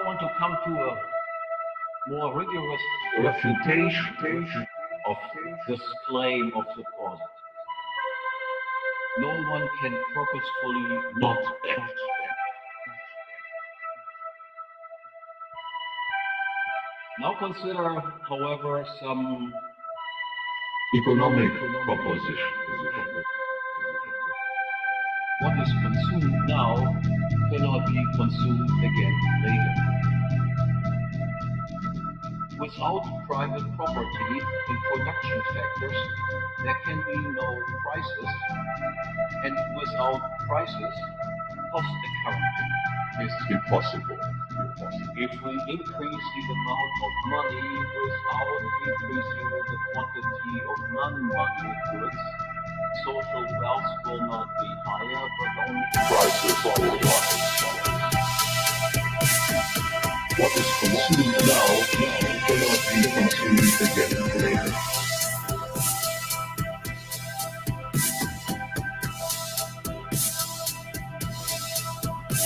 I want to come to a more rigorous refutation of this claim of the causes. No one can purposefully not act. Now consider, however, some economic propositions. What is consumed now cannot be consumed again later. Without private property and production factors, there can be no prices, and without prices, cost accounting is impossible. If we increase the amount of money without increasing the quantity of non-money goods, social wealth will not be higher, but only prices will rise. What is consumed now cannot be consumed again later.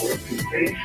Reputation.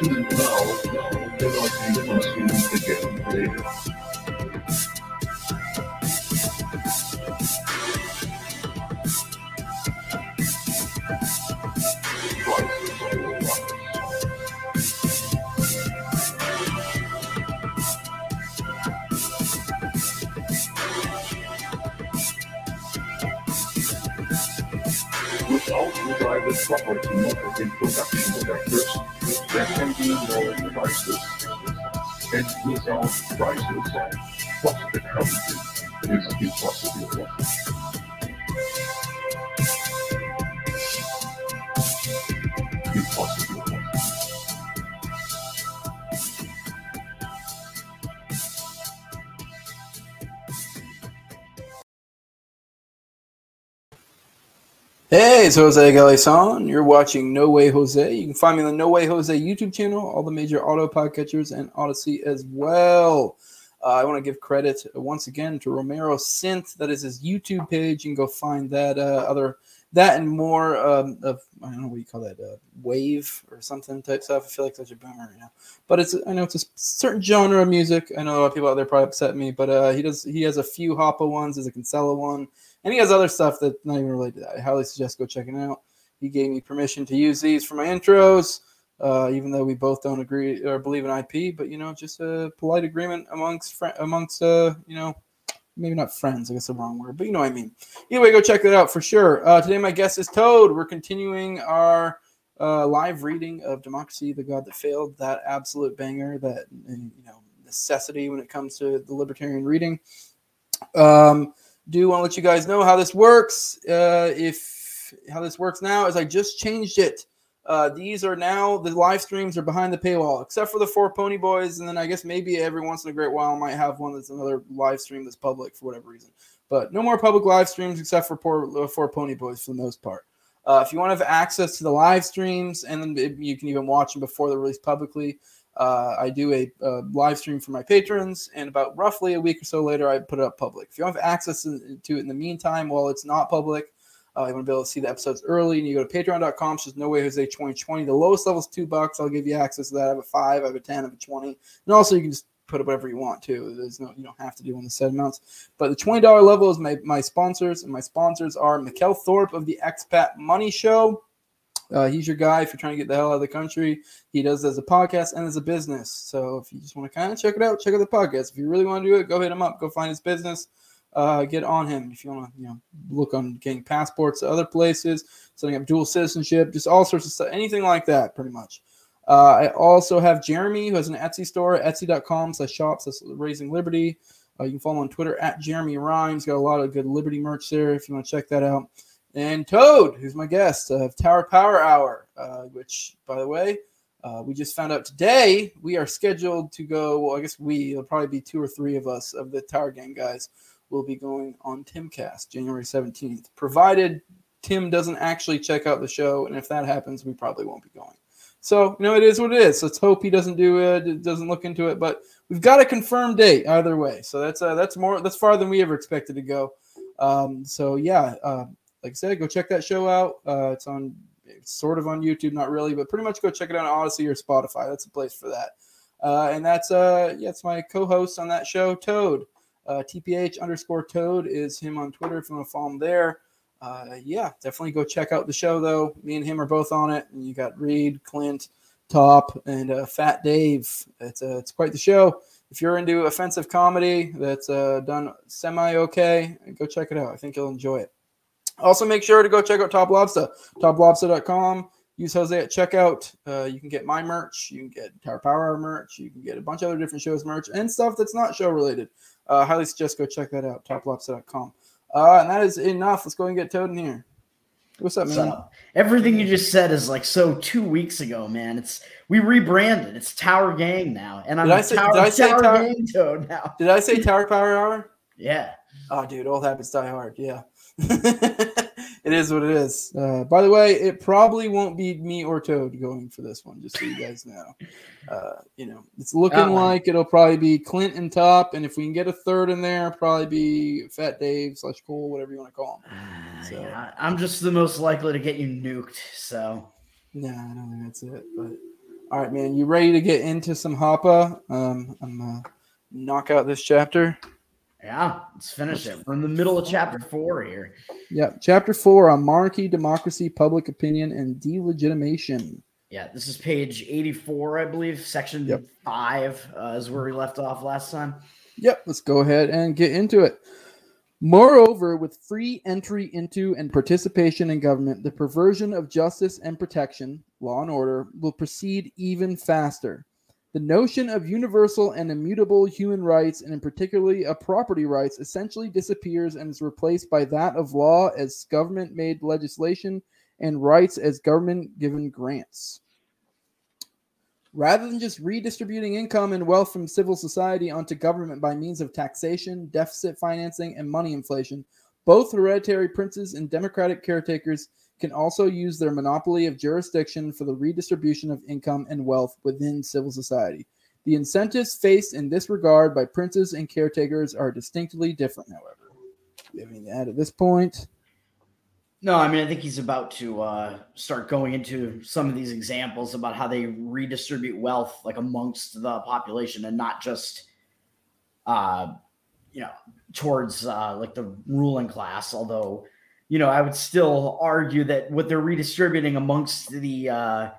Is consumed now cannot be consumed again. Without prices, cost it's Jose Galison. You're watching No Way Jose. You can find me on the No Way Jose YouTube channel, all the major auto podcatchers, and Odysee as well. Uh, I want to give credit once again to Romero Synth. That is his YouTube page. You can go find that uh, other that and more um, of I don't know what you call that uh, wave or something type stuff. I feel like such a boomer right now, but it's I know it's a certain genre of music. I know a lot of people out there probably upset me, but uh, he does he has a few Hoppe ones. There's a Kinsella one. And he has other stuff that's not even related to that. I highly suggest go checking it out. He gave me permission to use these for my intros, uh, even though we both don't agree or believe in IP. But you know, just a polite agreement amongst fri amongst uh, you know, maybe not friends. I guess the wrong word, but you know what I mean. Anyway, go check that out for sure. Uh, today, my guest is Toad. We're continuing our uh, live reading of Democracy: The God That Failed. That absolute banger. That you know necessity when it comes to the libertarian reading. Um, do want to let you guys know how this works. Uh, if how this works now is I just changed it. Uh, these are now the live streams are behind the paywall, except for the four Pony Boys, and then I guess maybe every once in a great while I might have one that's another live stream that's public for whatever reason. But no more public live streams except for poor, uh, four Pony Boys for the most part. Uh, if you want to have access to the live streams, and then you can even watch them before they're released publicly, uh, I do a, uh live stream for my patrons, and about roughly a week or so later, I put it up public. If you don't have access to to it in the meantime, while it's not public, Uh, you want to be able to see the episodes early, and you go to patreon.com, says No Way Jose 2020. The lowest level is two bucks. I'll give you access to that. I have a five, I have a 10, I have a 20. And also, you can just put up whatever you want too. There's no, you don't have to do on the set amounts. But the $20 level is my, my sponsors, and my sponsors are Mikkel Thorup of the Expat Money Show. Uh, he's your guy if you're trying to get the hell out of the country. He does as a podcast and as a business. So if you just want to kind of check it out, check out the podcast. If you really want to do it, go hit him up. Go find his business. Uh, get on him if you want to, you know, look on getting passports to other places, setting up dual citizenship, just all sorts of stuff, anything like that, pretty much. Uh, I also have Jeremy, who has an Etsy store, etsy.com slash shops, that's Raising Liberty. Uh, you can follow on Twitter at Jeremy Rhymes. Got a lot of good Liberty merch there if you want to check that out and Toad, who's my guest of Tower Power Hour, uh, which, by the way, uh, we just found out today we are scheduled to go. Well, I guess we, it'll probably be two or three of us of the Tower Gang guys, will be going on Timcast January 17th, provided Tim doesn't actually check out the show. And if that happens, we probably won't be going. So, you know, it is what it is. Let's hope he doesn't do it, doesn't look into it. But we've got a confirmed date either way. So that's uh, that's more that's farther than we ever expected to go. Um, so yeah, uh, like I said, go check that show out. Uh, it's on it's sort of on YouTube, not really, but pretty much go check it out on Odysee or Spotify. That's a place for that. Uh, and that's uh yeah, it's my co-host on that show, Toad. Uh, TPH underscore Toad is him on Twitter if you want to follow him there. Uh, yeah, definitely go check out the show though. Me and him are both on it, and you got Reed, Clint, Top, and uh, Fat Dave. It's uh, it's quite the show. If you're into offensive comedy that's uh, done semi okay, go check it out. I think you'll enjoy it. Also, make sure to go check out Top Lobster, toplobster.com. Use Jose at checkout. Uh, you can get my merch. You can get Tower Power Hour merch. You can get a bunch of other different shows merch and stuff that's not show related. Uh, highly suggest go check that out, toplobster.com. Uh, and that is enough. Let's go and get Toad in here. What's up, man? So, everything you just said is like so two weeks ago, man. It's we rebranded. It's Tower Gang now, and I'm did I say, Tower, did I say Tower, Tower Gang Toad now. Did I say Tower Power Hour? Yeah. Oh, dude, old habits die hard. Yeah. it is what it is. Uh, by the way, it probably won't be me or Toad going for this one, just so you guys know. Uh, you know, it's looking Uh-oh. like it'll probably be Clint and Top, and if we can get a third in there, probably be Fat Dave slash Cole, whatever you want to call him. Uh, So- yeah, I'm just the most likely to get you nuked. So Nah, I don't think that's it. But all right, man, you ready to get into some Hoppe? Um, I'm uh, knock out this chapter. Yeah, let's finish it. We're in the middle of chapter four here. Yep, chapter four on monarchy, democracy, public opinion, and delegitimation. Yeah, this is page 84, I believe. Section Yep. five uh, is where we left off last time. Yep, let's go ahead and get into it. Moreover, with free entry into and participation in government, the perversion of justice and protection, law and order, will proceed even faster. The notion of universal and immutable human rights, and in particularly of property rights, essentially disappears and is replaced by that of law as government made legislation and rights as government given grants. Rather than just redistributing income and wealth from civil society onto government by means of taxation, deficit financing, and money inflation, both hereditary princes and democratic caretakers can also use their monopoly of jurisdiction for the redistribution of income and wealth within civil society. The incentives faced in this regard by princes and caretakers are distinctly different, however. To add at this point? No, I mean, I think he's about to uh, start going into some of these examples about how they redistribute wealth like amongst the population and not just, uh, you know, towards uh, like the ruling class. Although, you know, I would still argue that what they're redistributing amongst the uh,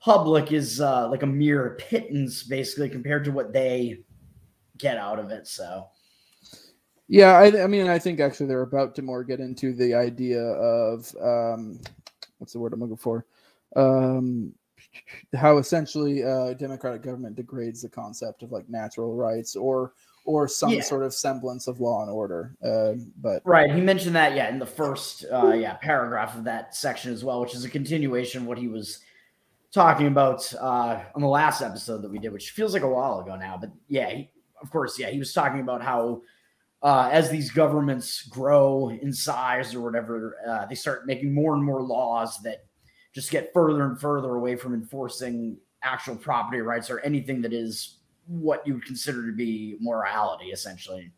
public is uh, like a mere pittance, basically, compared to what they get out of it. So, Yeah, I, I mean, I think actually they're about to more get into the idea of um, what's the word I'm looking for? Um, how essentially uh, democratic government degrades the concept of like natural rights or or some Yeah. sort of semblance of law and order. Um, but Right. He mentioned that, yeah, in the first uh yeah, paragraph of that section as well, which is a continuation of what he was talking about uh on the last episode that we did, which feels like a while ago now. But yeah, he, of course, yeah, he was talking about how uh, as these governments grow in size or whatever, uh, they start making more and more laws that just get further and further away from enforcing actual property rights or anything that is what you would consider to be morality, essentially.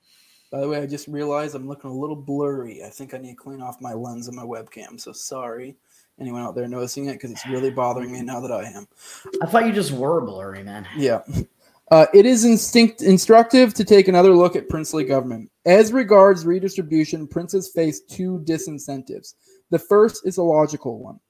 By the way, I just realized I'm looking a little blurry. I think I need to clean off my lens on my webcam. So sorry, anyone out there noticing it, because it's really bothering me now that I am. I thought you just were blurry, man. Yeah. Uh, it is instinct instructive to take another look at princely government. As regards redistribution, princes face two disincentives. The first is a logical one.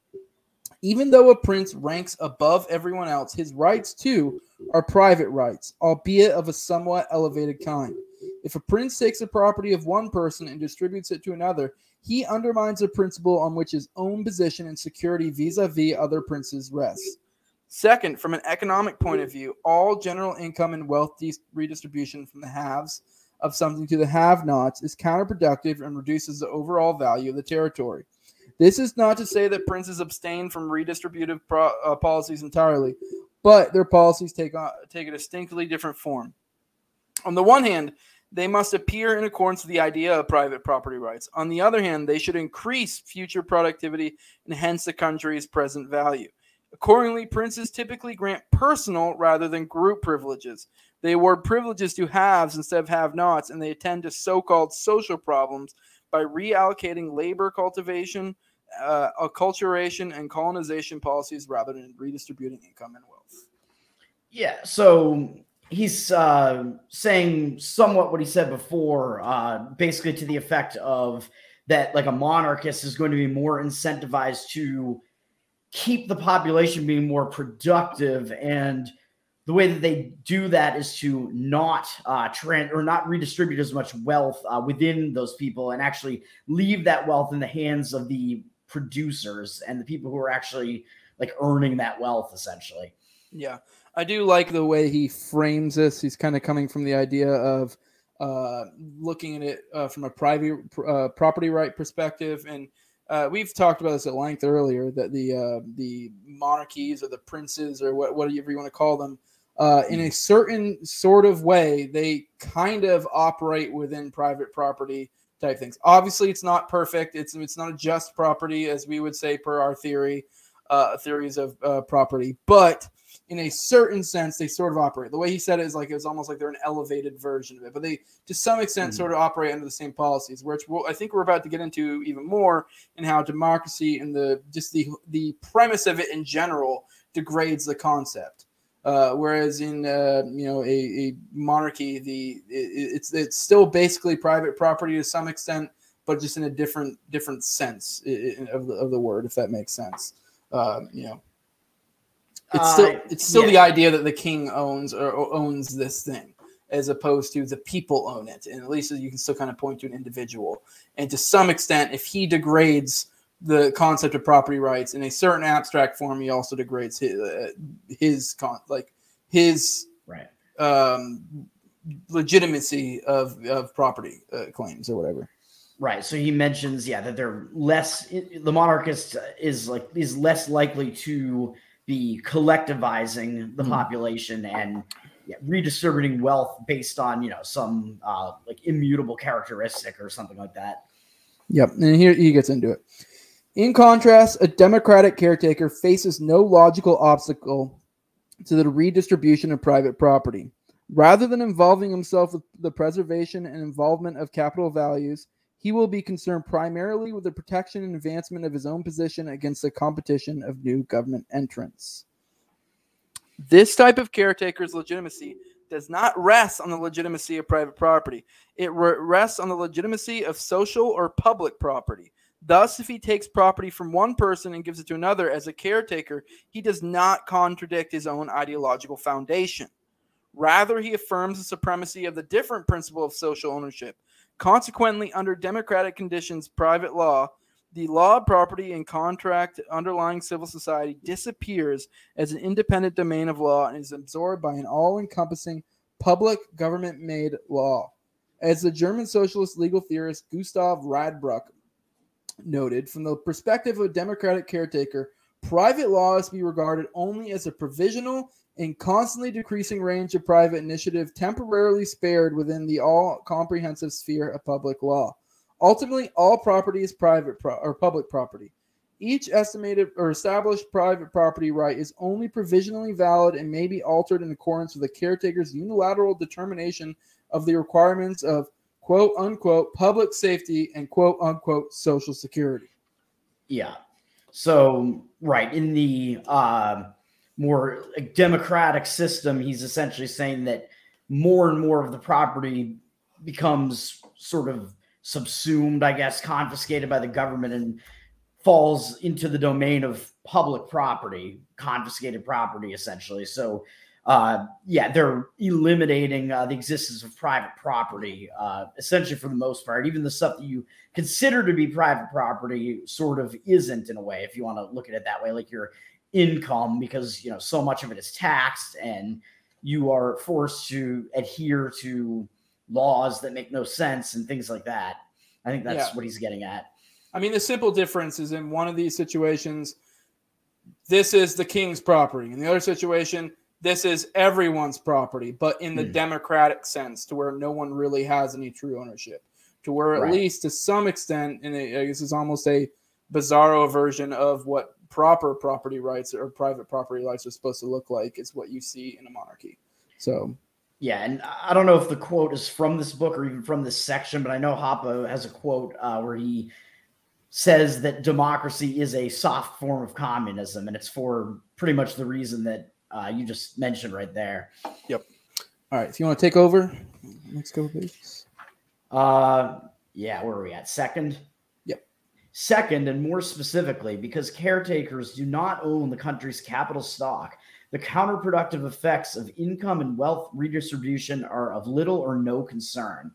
Even though a prince ranks above everyone else, his rights too are private rights, albeit of a somewhat elevated kind. If a prince takes the property of one person and distributes it to another, he undermines the principle on which his own position and security vis a vis other princes rests. Second, from an economic point of view, all general income and wealth de- redistribution from the haves of something to the have nots is counterproductive and reduces the overall value of the territory. This is not to say that princes abstain from redistributive pro- uh, policies entirely, but their policies take, on, take a distinctly different form. On the one hand, they must appear in accordance with the idea of private property rights. On the other hand, they should increase future productivity and hence the country's present value. Accordingly, princes typically grant personal rather than group privileges. They award privileges to haves instead of have nots, and they attend to so called social problems by reallocating labor cultivation, uh, acculturation, and colonization policies rather than redistributing income and wealth. Yeah. So he's uh, saying somewhat what he said before, uh, basically to the effect of that, like a monarchist is going to be more incentivized to keep the population being more productive and the way that they do that is to not uh, or not redistribute as much wealth uh, within those people and actually leave that wealth in the hands of the producers and the people who are actually like earning that wealth essentially. Yeah, I do like the way he frames this. He's kind of coming from the idea of uh, looking at it uh, from a private uh, property right perspective and uh, we've talked about this at length earlier that the uh, the monarchies or the princes or what whatever you want to call them, uh, in a certain sort of way, they kind of operate within private property type things. Obviously, it's not perfect. It's it's not a just property as we would say per our theory, theories of property, but in a certain sense, they sort of operate. The way he said it is like it was almost like they're an elevated version of it, but they to some extent mm-hmm. sort of operate under the same policies. Which we'll, I think we're about to get into even more in how democracy and the just the the premise of it in general degrades the concept. Uh, whereas in uh, you know a, a monarchy, the it, it's it's still basically private property to some extent, but just in a different different sense of the, of the word, if that makes sense. Uh, you know, it's still uh, it's still yeah. the idea that the king owns or owns this thing, as opposed to the people own it, and at least you can still kind of point to an individual. And to some extent, if he degrades the concept of property rights in a certain abstract form, he also degrades his uh, his con like his right um, legitimacy of of property uh, claims or whatever. Right. So he mentions, yeah, that they're less. The monarchist is like is less likely to be collectivizing the mm population and yeah, redistributing wealth based on you know some uh, like immutable characteristic or something like that. Yep, and here he gets into it. In contrast, a democratic caretaker faces no logical obstacle to the redistribution of private property. Rather than involving himself with the preservation and involvement of capital values, he will be concerned primarily with the protection and advancement of his own position against the competition of new government entrants. This type of caretaker's legitimacy does not rest on the legitimacy of private property. It rests on the legitimacy of social or public property. Thus, if he takes property from one person and gives it to another as a caretaker, he does not contradict his own ideological foundation. Rather, he affirms the supremacy of the different principle of social ownership, Consequently, under democratic conditions, private law, the law of property and contract underlying civil society disappears as an independent domain of law and is absorbed by an all encompassing public government made law. As the German socialist legal theorist Gustav Radbruch noted, from the perspective of a democratic caretaker, private law is to be regarded only as a provisional in constantly decreasing range of private initiative temporarily spared within the all comprehensive sphere of public law. Ultimately, all property is private pro- or public property. Each estimated or established private property right is only provisionally valid and may be altered in accordance with the caretaker's unilateral determination of the requirements of quote unquote public safety and quote unquote social security. Yeah. So right in the uh, more democratic system, he's essentially saying that more and more of the property becomes sort of subsumed, I guess, confiscated by the government and falls into the domain of public property, confiscated property, essentially. So, uh, yeah, they're eliminating uh, the existence of private property, uh, essentially for the most part. Even the stuff that you consider to be private property sort of isn't in a way, if you want to look at it that way, like your income, because you know so much of it is taxed, and you are forced to adhere to laws that make no sense and things like that. I think that's yeah. what he's getting at. I mean, the simple difference is in one of these situations, this is the king's property. In the other situation, this is everyone's property, but in the mm. democratic sense, to where no one really has any true ownership. To where, at right. least to some extent, and this is almost a bizarro version of what proper property rights or private property rights are supposed to look like, is what you see in a monarchy. So yeah, and I don't know if the quote is from this book or even from this section, but I know Hoppe has a quote uh, where he says that democracy is a soft form of communism, and it's for pretty much the reason that uh, you just mentioned right there. Yep. All right, if you want to take over, let's go, please. Uh, yeah, where are we at? Second. Second, and more specifically, because caretakers do not own the country's capital stock, the counterproductive effects of income and wealth redistribution are of little or no concern.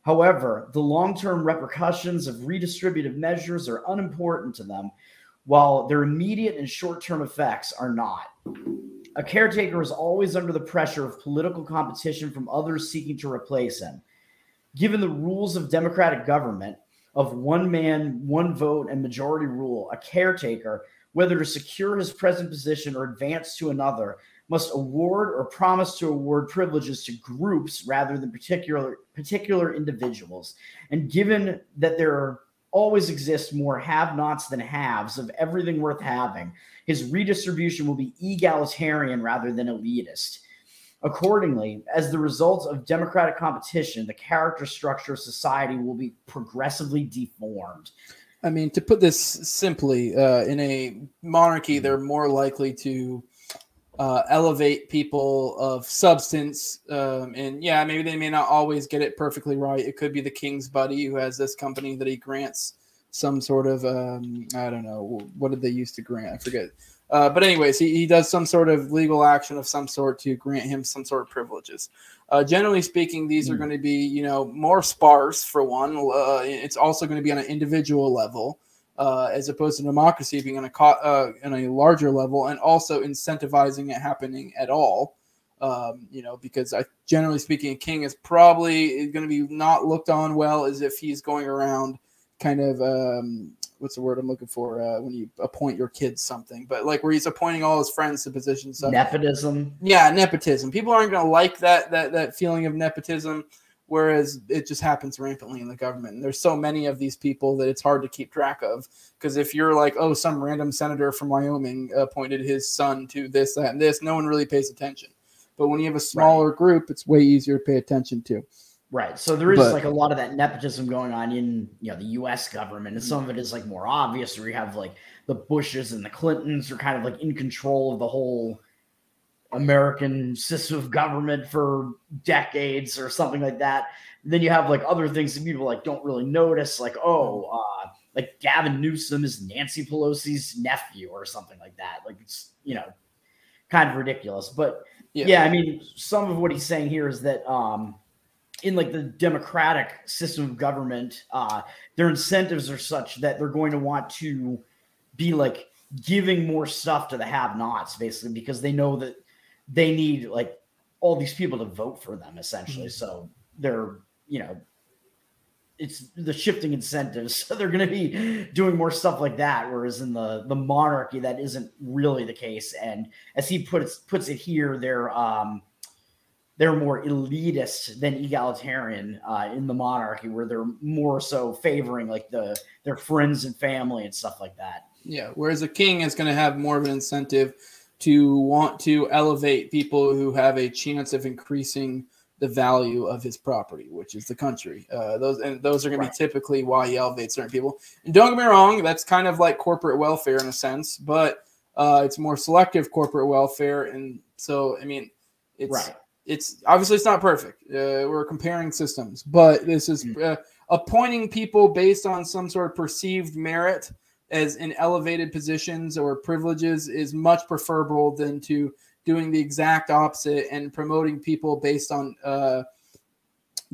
However, the long term repercussions of redistributive measures are unimportant to them, while their immediate and short term effects are not. A caretaker is always under the pressure of political competition from others seeking to replace him. Given the rules of democratic government, of one man, one vote, and majority rule, a caretaker whether to secure his present position or advance to another, must award or promise to award privileges to groups rather than particular particular individuals. And given that there are always exist more have-nots than haves of everything worth having, his redistribution will be egalitarian rather than elitist. Accordingly, as the result of democratic competition, the character structure of society will be progressively deformed. I mean, to put this simply, uh, in a monarchy, they're more likely to uh, elevate people of substance. Um, and yeah, maybe they may not always get it perfectly right. It could be the king's buddy who has this company that he grants some sort of, um, I don't know, what did they used to grant? I forget. Uh, but anyways, he, he does some sort of legal action of some sort to grant him some sort of privileges. Uh, generally speaking, these mm. are hmm. going to be, you know, more sparse for one. Uh, it's also going to be on an individual level, uh, as opposed to democracy being on a co- uh, on a larger level, and also incentivizing it happening at all. Um, you know, because I, generally speaking, a king is probably going to be not looked on well as if he's going around kind of um, what's the word I'm looking for uh, when you appoint your kids something, but like where he's appointing all his friends to positions. So, nepotism. Yeah, nepotism. People aren't going to like that that that feeling of nepotism, whereas it just happens rampantly in the government. And there's so many of these people that it's hard to keep track of. Because if you're like, oh, some random senator from Wyoming appointed his son to this, that, and this, no one really pays attention. But when you have a smaller right. group, it's way easier to pay attention to. Right. So there is but, like a lot of that nepotism going on in you know the US government. And some of it is like more obvious where you have like the Bushes and the Clintons are kind of like in control of the whole American system of government for decades or something like that. And then you have like other things that people like don't really notice, like, oh, uh, like Gavin Newsom is Nancy Pelosi's nephew or something like that. Like it's you know kind of ridiculous. But yeah, yeah I mean, some of what he's saying here is that um in like the democratic system of government, uh, their incentives are such that they're going to want to be like giving more stuff to the have-nots, basically, because they know that they need like all these people to vote for them, essentially. Mm-hmm. So they're you know it's the shifting incentives. So they're going to be doing more stuff like that. Whereas in the the monarchy, that isn't really the case. And as he puts puts it here, they're um, they're more elitist than egalitarian uh, in the monarchy, where they're more so favoring like the their friends and family and stuff like that. Yeah, whereas a king is going to have more of an incentive to want to elevate people who have a chance of increasing the value of his property, which is the country. Uh, those and those are going Right. to be typically why he elevates certain people. And don't get me wrong, that's kind of like corporate welfare in a sense, but uh, it's more selective corporate welfare. And so, I mean, it's right. It's obviously it's not perfect. Uh, we're comparing systems, but this is Mm. uh, appointing people based on some sort of perceived merit as in elevated positions or privileges is much preferable than to doing the exact opposite and promoting people based on uh,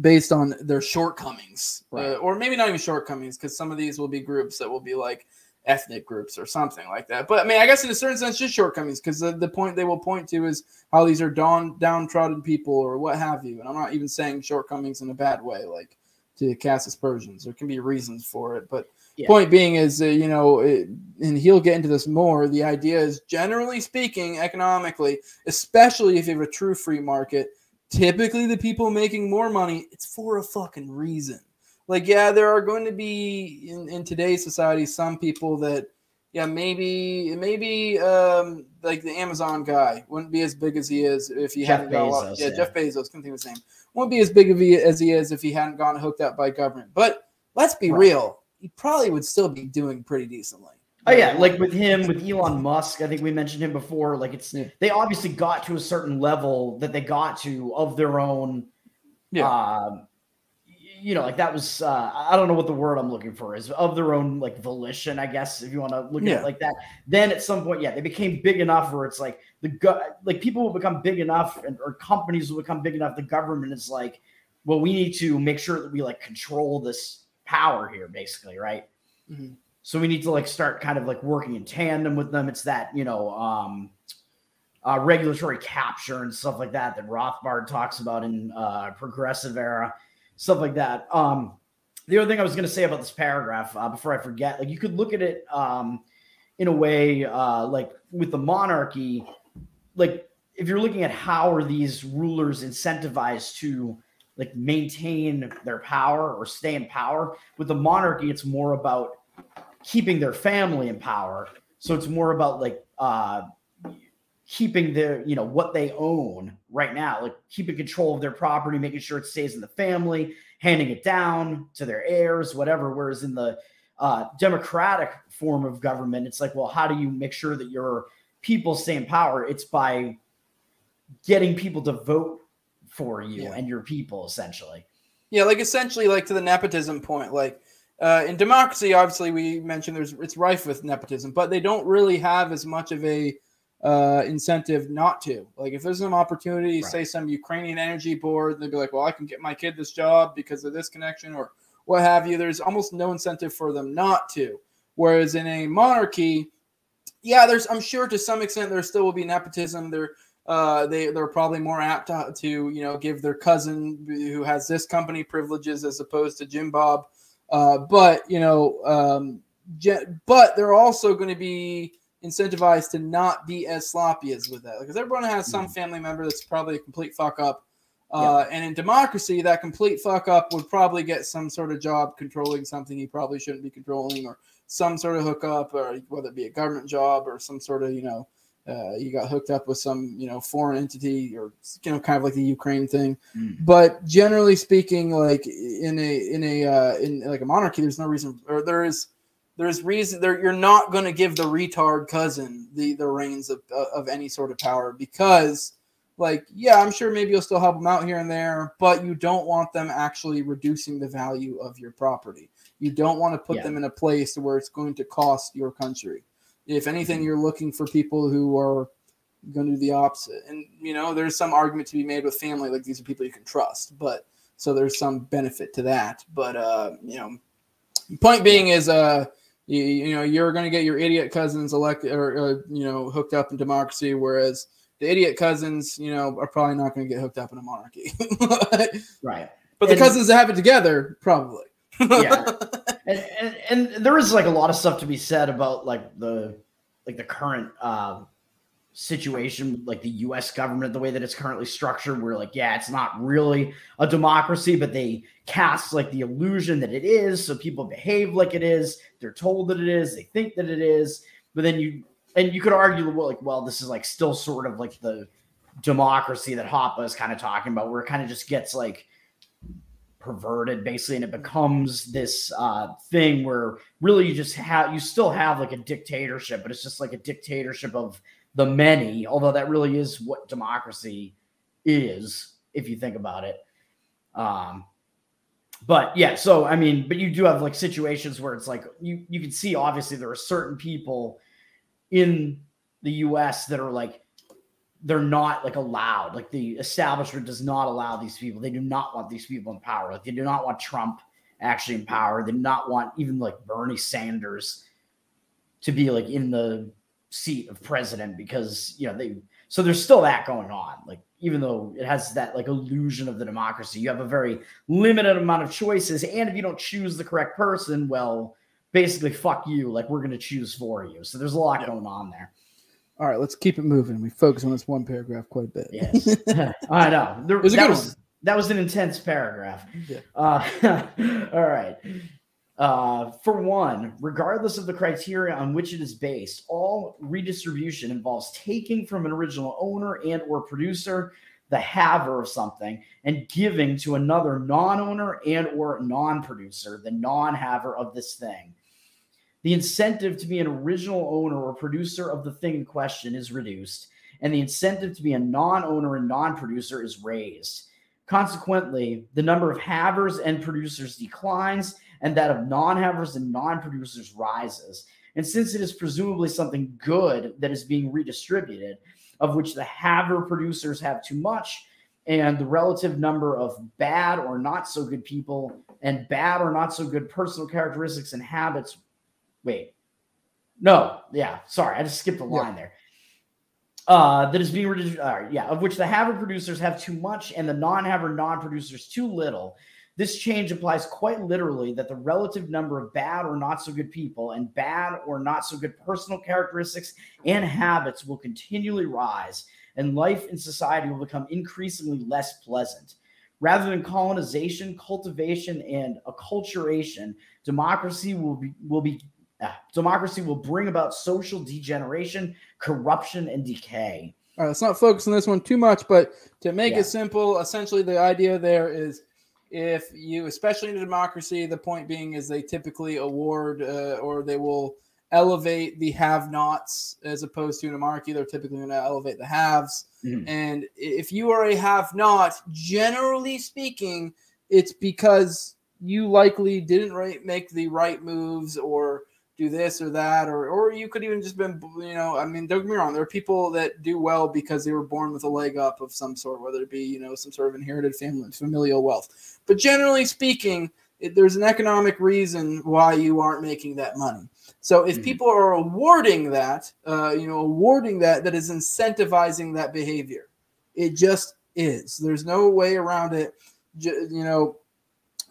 based on their shortcomings, Right. uh, or maybe not even shortcomings, because some of these will be groups that will be like ethnic groups or something like that. But I mean, I guess in a certain sense, just shortcomings, because the, the point they will point to is how these are down downtrodden people or what have you. And I'm not even saying shortcomings in a bad way, like to cast aspersions. There can be reasons for it, but Yeah. point being is, uh, you know, it, and he'll get into this more. The idea is, generally speaking, economically, especially if you have a true free market, typically the people making more money, it's for a fucking reason. Like, yeah, there are going to be in, in today's society some people that, yeah, maybe maybe um, like the Amazon guy wouldn't be as big as he is if he Jeff hadn't Bezos, yeah, yeah. Jeff Bezos, couldn't think of his name. Wouldn't be as big of he, as he is if he hadn't gotten hooked up by government. But let's be Right. real, he probably would still be doing pretty decently. Oh yeah, like with him, with Elon Musk, I think we mentioned him before. Like it's Yeah. they obviously got to a certain level that they got to of their own. Yeah. Um, you know, like that was uh, I don't know what the word I'm looking for is of their own like volition, I guess, if you want to look at it like that. Then at some point, yeah, they became big enough where it's like the go- like people will become big enough, and, or companies will become big enough. The government is like, well, we need to make sure that we like control this power here, basically, right? Mhm. So we need to like start kind of like working in tandem with them. It's that you know um, uh, regulatory capture and stuff like that that Rothbard talks about in uh, progressive era, stuff like that. Um, the other thing I was going to say about this paragraph uh, before I forget, like you could look at it um, in a way uh, like with the monarchy, like if you're looking at how are these rulers incentivized to like maintain their power or stay in power with the monarchy it's more about keeping their family in power so it's more about like uh keeping their you know what they own right now like keeping control of their property making sure it stays in the family handing it down to their heirs whatever whereas in the uh, democratic form of government it's like well how do you make sure that your people stay in power it's by getting people to vote for you Yeah. and your people essentially Yeah, like essentially, like to the nepotism point. Like uh, in democracy, obviously, we mentioned there's it's rife with nepotism, but they don't really have as much of a uh, incentive not to. Like if there's some opportunity, Right. say some Ukrainian energy board, they'd be like, "Well, I can get my kid this job because of this connection or what have you." There's almost no incentive for them not to. Whereas in a monarchy, yeah, there's I'm sure to some extent there still will be nepotism. There uh, they they're probably more apt to, to you know give their cousin who has this company privileges as opposed to Jim Bob. Uh, but you know, um, but they're also going to be incentivized to not be as sloppy as with that because everyone has some family member that's probably a complete fuck up. Uh, And in democracy, that complete fuck up would probably get some sort of job controlling something he probably shouldn't be controlling, or some sort of hookup, or whether it be a government job or some sort of you know uh, you got hooked up with some you know foreign entity or you know kind of like the Ukraine thing. Mm. But generally speaking, like in a in a uh, in like a monarchy, there's no reason or there is there's reason there you're not going to give the retard cousin the the reins of of any sort of power because like yeah i'm sure maybe you'll still help them out here and there but you don't want them actually reducing the value of your property. You don't want to put Yeah. them in a place where it's going to cost your country. If anything you're looking for people who are going to do the opposite. And you know there's some argument to be made with family like these are people you can trust but so there's some benefit to that. But uh you know point being is uh you, you know you're going to get your idiot cousins elected or uh, you know hooked up in democracy whereas the idiot cousins you know are probably not going to get hooked up in a monarchy. Right. but the And- cousins that have it together probably. Yeah. And, and and there is like a lot of stuff to be said about like the like the current uh situation like the US government the way that it's currently structured where like yeah it's not really a democracy but they cast like the illusion that it is so people behave like it is they're told that it is they think that it is. But then you and you could argue well like well this is like still sort of like the democracy that Hoppe is kind of talking about, where it kind of just gets like perverted basically and it becomes this uh thing where really you just have you still have like a dictatorship but it's just like a dictatorship of the many although that really is what democracy is if you think about it um but yeah so i mean but you do have like situations where it's like you you can see obviously there are certain people in the us that are like they're not like allowed. Like the establishment does not allow these people. They do not want these people in power. Like they do not want Trump actually in power. They do not want even like Bernie Sanders to be like in the seat of president because you know they so there's still that going on. Like even though it has that like illusion of the democracy, you have a very limited amount of choices. And if you don't choose the correct person, well, basically fuck you. Like we're gonna choose for you. So there's a lot going on there. All right, let's keep it moving. We focus on this one paragraph quite a bit. Yes, I know. There, was a that was that was an intense paragraph. Yeah. Uh, all right. Uh, for one, regardless of the criteria on which it is based, all redistribution involves taking from an original owner and or producer the haver of something and giving to another non-owner and or non-producer the non-haver of this thing the incentive to be an original owner or producer of the thing in question is reduced, and the incentive to be a non owner and non producer is raised. Consequently, the number of havers and producers declines, and that of non havers and non producers rises. And since it is presumably something good that is being redistributed, of which the haver producers have too much, and the relative number of bad or not so good people and bad or not so good personal characteristics and habits wait. No, yeah, sorry, I just skipped a line there. Uh, that is being uh, yeah, of which the haver producers have too much and the non-haver non-producers too little. This change applies quite literally that the relative number of bad or not so good people and bad or not so good personal characteristics and habits will continually rise, and life in society will become increasingly less pleasant. Rather than colonization, cultivation, and acculturation, democracy will be will be uh, democracy will bring about social degeneration, corruption, and decay. All right, let's not focus on this one too much, but to make Yeah. it simple, essentially the idea there is if you, especially in a democracy, the point being is they typically award uh, or they will elevate the have-nots as opposed to in a monarchy, they're typically going to elevate the haves. Mhm. And if you are a have-not, generally speaking, it's because you likely didn't right, make the right moves or do this or that, or or you could even just been, you know, I mean, don't get me wrong, there are people that do well because they were born with a leg up of some sort, whether it be, you know, some sort of inherited family, familial wealth. But generally speaking, it, there's an economic reason why you aren't making that money. So if Mhm. people are awarding that, uh, you know, awarding that, that is incentivizing that behavior. It just is. There's no way around it. You know,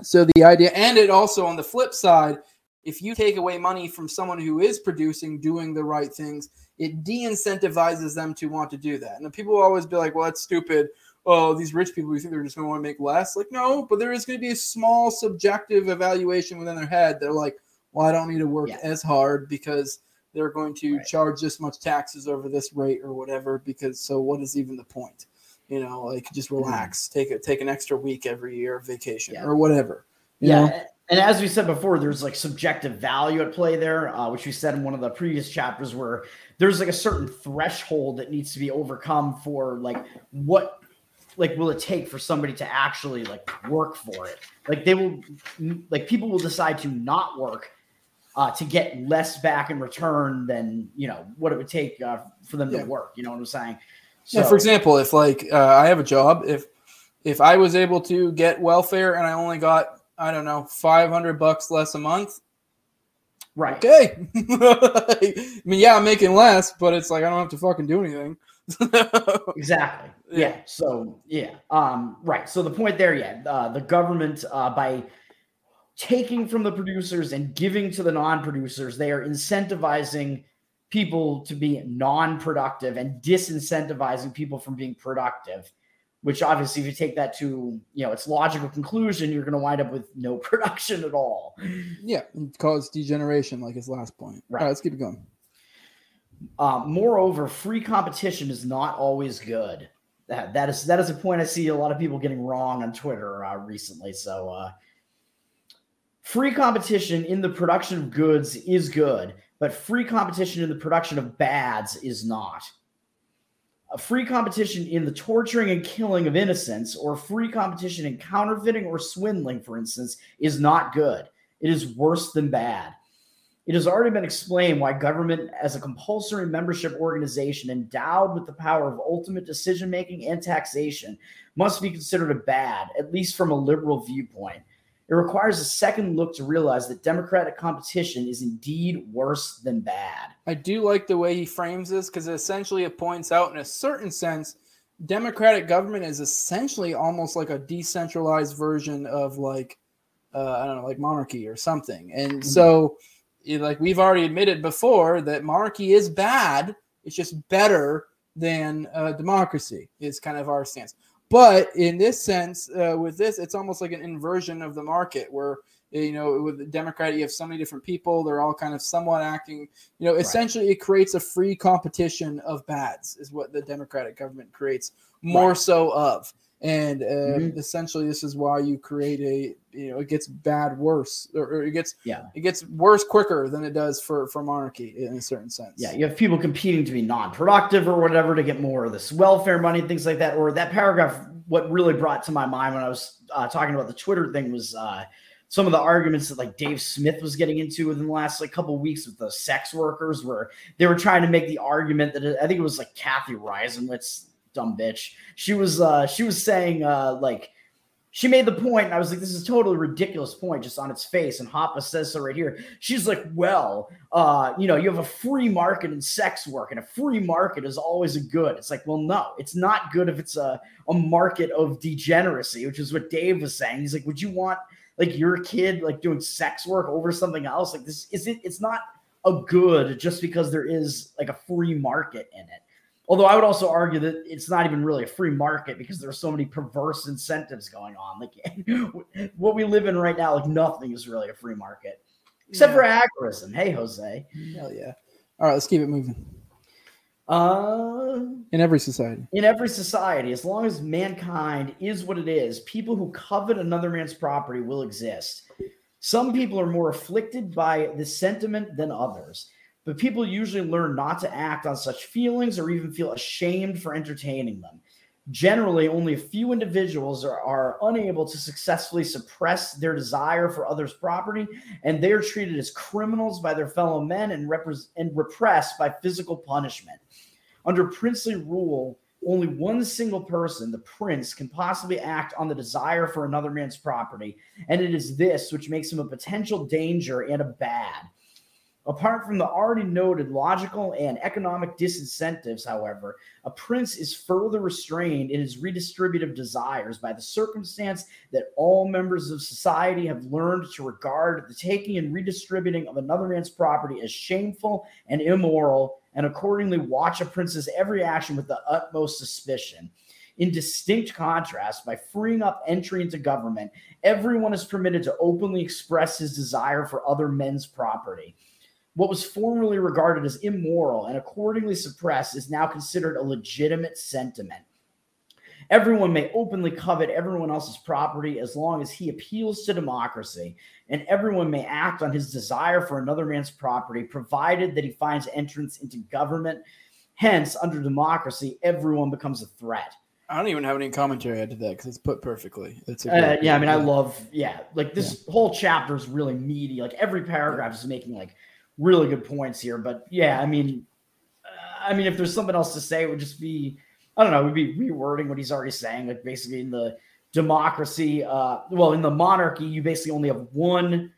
so the idea, and it also on the flip side, if you take away money from someone who is producing, doing the right things, it de-incentivizes them to want to do that. And people will always be like, "Well, that's stupid." Oh, these rich people, you think they're just going to want to make less? Like, no, but there is going to be a small subjective evaluation within their head. They're like, "Well, I don't need to work Yeah. as hard because they're going to Right. charge this much taxes over this rate or whatever." Because so, what is even the point? You know, like just relax, take it, take an extra week every year of vacation Mm-hmm. Yeah. or whatever. you yeah. know? And as we said before, there's like subjective value at play there, uh, which we said in one of the previous chapters, where there's like a certain threshold that needs to be overcome for like what like will it take for somebody to actually like work for it like they will like people will decide to not work uh, to get less back in return than you know what it would take uh, for them Yeah. to work you know what i'm saying Yeah, for example, if like uh, I have a job, if if I was able to get welfare and I only got I don't know five hundred bucks less a month, right okay. I mean, yeah, I'm making less, but it's like I don't have to fucking do anything. exactly Yeah. yeah. so yeah um right so the point there yeah uh, the government uh, by taking from the producers and giving to the non-producers they are incentivizing people to be non-productive and disincentivizing people from being productive which obviously if you take that to you know its logical conclusion you're going to wind up with no production at all yeah, and cause degeneration, like his last point. Right. All right, let's keep it going. Uh, moreover, free competition is not always good. that that is that is a point I see a lot of people getting wrong on Twitter uh, recently. So uh, free competition in the production of goods is good, but free competition in the production of bads is not. A free competition in the torturing and killing of innocents, or free competition in counterfeiting or swindling, for instance, is not good. It is worse than bad. It has already been explained why government, as a compulsory membership organization endowed with the power of ultimate decision making and taxation, must be considered a bad, at least from a liberal viewpoint. It requires a second look to realize that democratic competition is indeed worse than bad. I do like the way he frames this because essentially it points out, in a certain sense, democratic government is essentially almost like a decentralized version of like uh, I don't know, like monarchy or something. And mm-hmm. so like we've already admitted before that monarchy is bad. It's just better than uh, democracy. Is kind of our stance. But in this sense, uh, with this, it's almost like an inversion of the market where you know with the democrat you have so many different people they're all kind of somewhat acting you know essentially right. it creates a free competition of bads is what the democratic government creates more right. so of and uh, mm-hmm. essentially this is why you create a you know it gets bad worse or, or, it gets yeah it gets worse quicker than it does for for monarchy in a certain sense yeah you have people competing to be non-productive or whatever to get more of this welfare money things like that or that paragraph what really brought to my mind when i was uh, talking about the twitter thing was uh, some of the arguments that like Dave Smith was getting into within the last like couple weeks with the sex workers, where they were trying to make the argument that I think it was like Cathy Reisenwitz dumb bitch. She was uh she was saying uh like she made the point, and I was like, this is totally ridiculous point just on its face. And Hoppe says so right here. She's like, well, uh, you know, you have a free market in sex work, and a free market is always a good. It's like, well, no, it's not good if it's a, a market of degeneracy, which is what Dave was saying. He's like, would you want like your kid like doing sex work over something else? Like this is it, it's not a good just because there is like a free market in it. Although I would also argue that it's not even really a free market because there are so many perverse incentives going on. Like what we live in right now, like nothing is really a free market except yeah. for agorism. Hey, Jose. Hell yeah. All right, let's keep it moving. Uh, in every society. In every society, as long as mankind is what it is, people who covet another man's property will exist. Some people are more afflicted by this sentiment than others but people usually learn not to act on such feelings or even feel ashamed for entertaining them. Generally, only a few individuals are, are unable to successfully suppress their desire for others' property, and they are treated as criminals by their fellow men and, repre- and repressed by physical punishment. Under princely rule, only one single person, the prince, can possibly act on the desire for another man's property, and it is this which makes him a potential danger and a bad. Apart from the already noted logical and economic disincentives, however, a prince is further restrained in his redistributive desires by the circumstance that all members of society have learned to regard the taking and redistributing of another man's property as shameful and immoral, and accordingly watch a prince's every action with the utmost suspicion. In distinct contrast, by freeing up entry into government, everyone is permitted to openly express his desire for other men's property. What was formerly regarded as immoral and accordingly suppressed is now considered a legitimate sentiment. Everyone may openly covet everyone else's property as long as he appeals to democracy, and everyone may act on his desire for another man's property, provided that he finds entrance into government. Hence, under democracy, everyone becomes a threat. I don't even have any commentary add to that because it's put perfectly. It's uh, yeah. I mean, I love yeah. Like this yeah. whole chapter is really meaty. Like every paragraph is making like really good points here. But yeah, I mean, I mean, if there's something else to say, it would just be, I don't know, it would be rewording what he's already saying. Like basically in the democracy, uh, well, in the monarchy, you basically only have one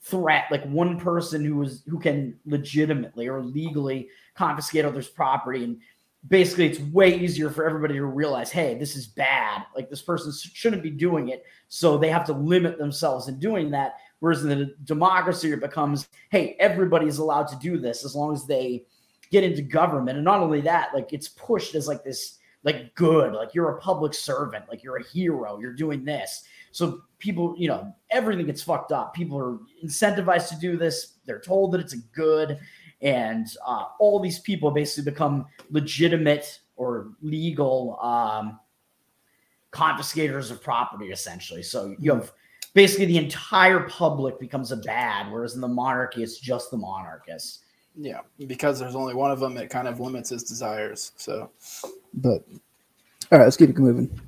threat, like one person who is who can legitimately or legally confiscate others' property. And basically it's way easier for everybody to realize, hey, this is bad. Like this person shouldn't be doing it. So they have to limit themselves in doing that. Whereas in the democracy, it becomes, hey, everybody's allowed to do this as long as they get into government. And not only that, like it's pushed as like this, like good, like you're a public servant, like you're a hero, you're doing this. So people, you know, everything gets fucked up. People are incentivized to do this. They're told that it's a good, and uh, all these people basically become legitimate or legal um, confiscators of property, essentially. So you have basically the entire public becomes a bad, whereas in the monarchy, it's just the monarchists. Yeah, because there's only one of them, it kind of limits his desires. So, but all right, let's keep it moving.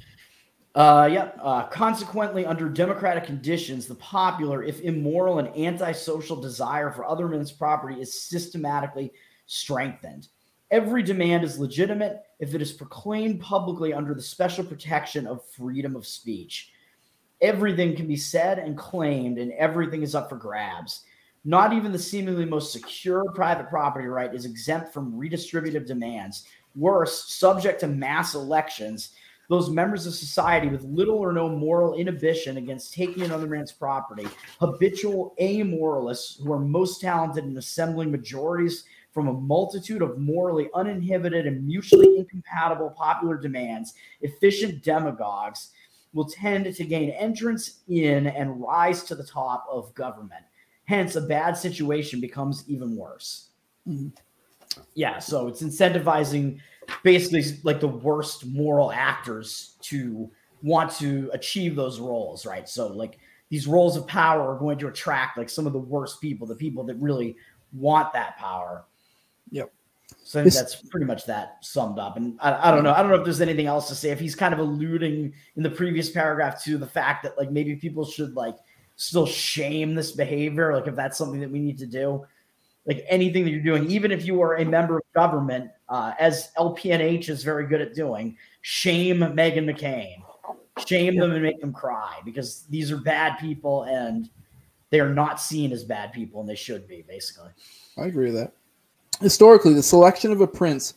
Uh, yeah. Uh, consequently, under democratic conditions, the popular, if immoral and antisocial desire for other men's property is systematically strengthened. Every demand is legitimate if it is proclaimed publicly under the special protection of freedom of speech. Everything can be said and claimed, and everything is up for grabs. Not even the seemingly most secure private property right is exempt from redistributive demands. Worse, subject to mass elections, those members of society with little or no moral inhibition against taking another man's property, habitual amoralists who are most talented in assembling majorities from a multitude of morally uninhibited and mutually incompatible popular demands, efficient demagogues will tend to gain entrance in and rise to the top of government. Hence, a bad situation becomes even worse. Mm-hmm. Yeah, so it's incentivizing basically like the worst moral actors to want to achieve those roles, right? So, like these roles of power are going to attract like some of the worst people, the people that really want that power. Yep. So that's pretty much that summed up. And I, I, don't know. I don't know if there's anything else to say. If he's kind of alluding in the previous paragraph to the fact that like maybe people should like still shame this behavior, like if that's something that we need to do, like anything that you're doing, even if you are a member of government, uh, as LPNH is very good at doing, shame Meghan McCain, shame them and make them cry because these are bad people and they are not seen as bad people and they should be basically. I agree with that. Historically, the selection of a prince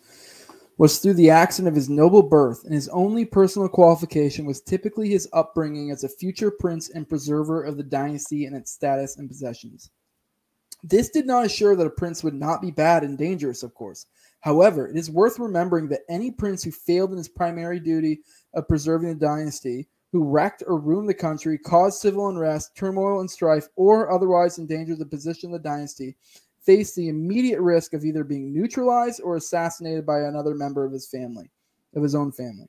was through the accident of his noble birth, and his only personal qualification was typically his upbringing as a future prince and preserver of the dynasty and its status and possessions. This did not assure that a prince would not be bad and dangerous, of course. However, it is worth remembering that any prince who failed in his primary duty of preserving the dynasty, who wrecked or ruined the country, caused civil unrest, turmoil, and strife, or otherwise endangered the position of the dynasty, faced the immediate risk of either being neutralized or assassinated by another member of his family, of his own family.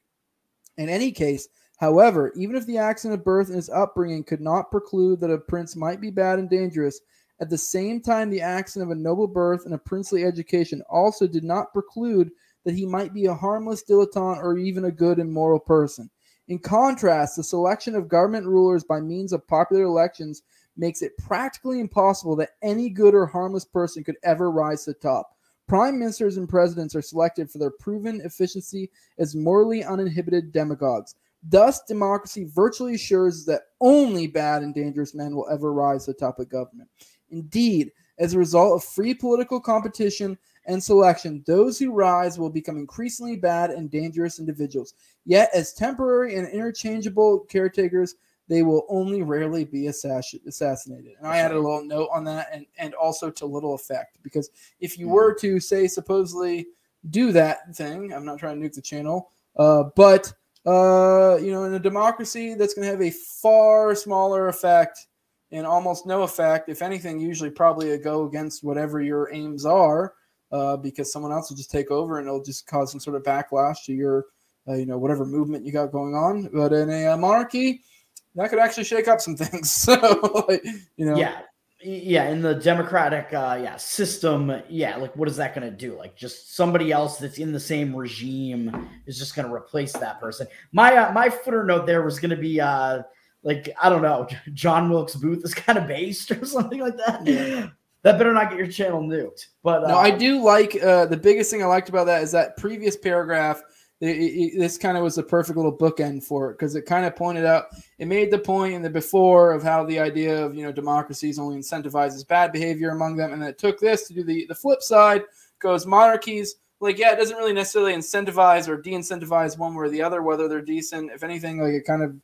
In any case, however, even if the accident of birth and his upbringing could not preclude that a prince might be bad and dangerous, at the same time, the accident of a noble birth and a princely education also did not preclude that he might be a harmless dilettante or even a good and moral person. In contrast, the selection of government rulers by means of popular elections makes it practically impossible that any good or harmless person could ever rise to the top. Prime ministers and presidents are selected for their proven efficiency as morally uninhibited demagogues. Thus, democracy virtually assures that only bad and dangerous men will ever rise to the top of government. Indeed, as a result of free political competition and selection, those who rise will become increasingly bad and dangerous individuals. Yet, as temporary and interchangeable caretakers, they will only rarely be assass- assassinated. And I added a little note on that and, and also to little effect because if you were to say supposedly do that thing, I'm not trying to nuke the channel, uh, but uh, you know, in a democracy, that's going to have a far smaller effect and almost no effect. If anything, usually probably a go against whatever your aims are, uh, because someone else will just take over and it'll just cause some sort of backlash to your, uh, you know, whatever movement you got going on. But in a monarchy, that could actually shake up some things. so, you know, yeah, yeah, in the democratic, uh, yeah, system, yeah, like what is that going to do? Like just somebody else that's in the same regime is just going to replace that person. My uh, my footer note there was going to be. Uh, like I don't know, John Wilkes Booth is kind of based or something like that. Yeah. That better not get your channel nuked. But no, I uh, do like uh, the biggest thing I liked about that is that previous paragraph. It, it, this kind of was the perfect little bookend for it because it kind of pointed out it made the point in the before of how the idea of you know democracies only incentivizes bad behavior among them, and then it took this to do the the flip side. Goes monarchies like yeah, it doesn't really necessarily incentivize or de-incentivize one way or the other whether they're decent. If anything, like it kind of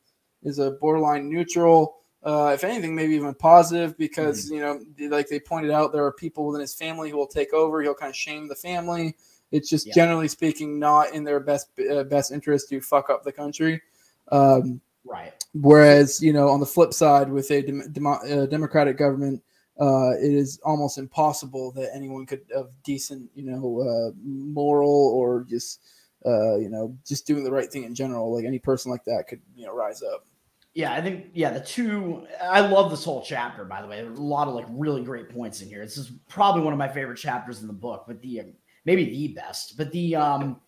is a borderline neutral. Uh, if anything, maybe even positive because mm-hmm. you know, like they pointed out, there are people within his family who will take over. He'll kind of shame the family. It's just yeah. generally speaking not in their best uh, best interest to fuck up the country. Um, right. Whereas you know, on the flip side, with a dem- dem- uh, democratic government, uh, it is almost impossible that anyone could of decent, you know, uh, moral or just uh, you know, just doing the right thing in general. Like any person like that could, you know, rise up. Yeah, I think yeah, the two I love this whole chapter by the way. There's a lot of like really great points in here. This is probably one of my favorite chapters in the book, but the maybe the best. But the um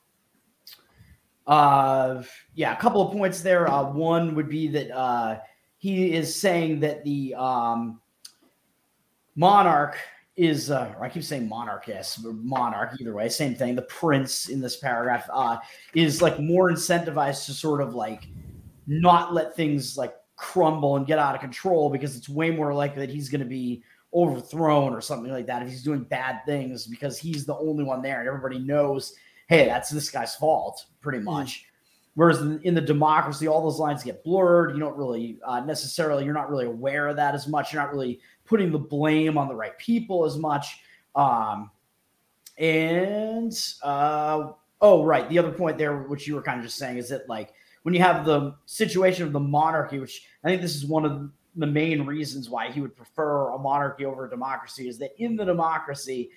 uh yeah, a couple of points there. Uh one would be that uh he is saying that the um monarch is uh, I keep saying monarch, yes, monarch either way, same thing. The prince in this paragraph uh, is like more incentivized to sort of like not let things like crumble and get out of control because it's way more likely that he's going to be overthrown or something like that if he's doing bad things because he's the only one there and everybody knows, hey, that's this guy's fault, pretty hmm. much. Mm. Whereas in, in, the democracy, all those lines get blurred. You don't really uh, necessarily, you're not really aware of that as much. You're not really putting the blame on the right people as much. Um, and uh, oh, right, the other point there, which you were kind of just saying, is that like when you have the situation of the monarchy, which I think this is one of the main reasons why he would prefer a monarchy over a democracy, is that in the democracy,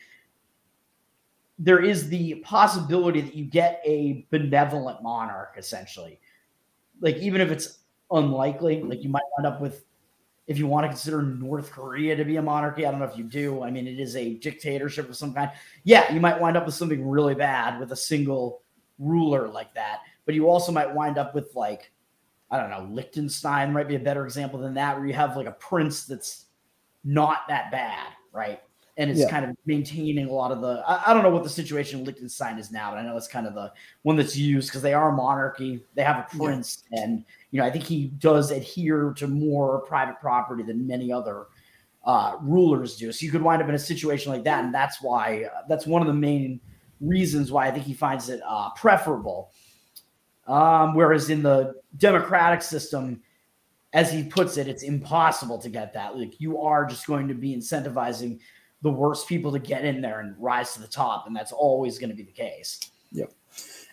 there is the possibility that you get a benevolent monarch, essentially. Like even if it's unlikely, like you might end up with if you want to consider North Korea to be a monarchy. I don't know if you do. I mean, it is a dictatorship of some kind. Yeah, you might wind up with something really bad with a single ruler like that. But you also might wind up with like, I don't know, Liechtenstein might be a better example than that, where you have like a prince that's not that bad, right? and it's yeah. kind of maintaining a lot of the. I, I, don't know what the situation in Liechtenstein is now, but I know it's kind of the one that's used because they are a monarchy. They have a prince, yeah. and you know I think he does adhere to more private property than many other uh, rulers do. So you could wind up in a situation like that, and that's why uh, that's one of the main reasons why I think he finds it uh, preferable. Um, whereas in the democratic system, as he puts it, it's impossible to get that. Like you are just going to be incentivizing the worst people to get in there and rise to the top, and that's always going to be the case. Yep.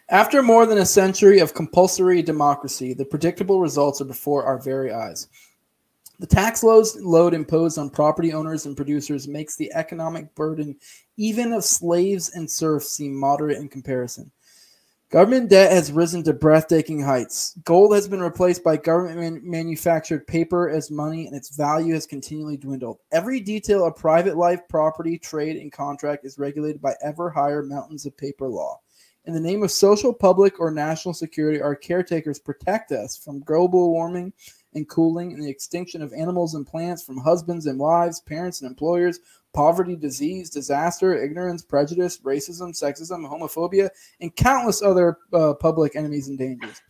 After more than a century of compulsory democracy, the predictable results are before our very eyes. The tax load imposed on property owners and producers makes the economic burden even of slaves and serfs seem moderate in comparison. Government debt has risen to breathtaking heights. Gold has been replaced by government man- manufactured paper as money, and its value has continually dwindled. Every detail of private life, property, trade, and contract is regulated by ever higher mountains of paper law. In the name of social, public, or national security, our caretakers protect us from global warming and cooling and the extinction of animals and plants, from husbands and wives, parents and employers, poverty, disease, disaster, ignorance, prejudice, racism, sexism, homophobia, and countless other uh, public enemies and dangers.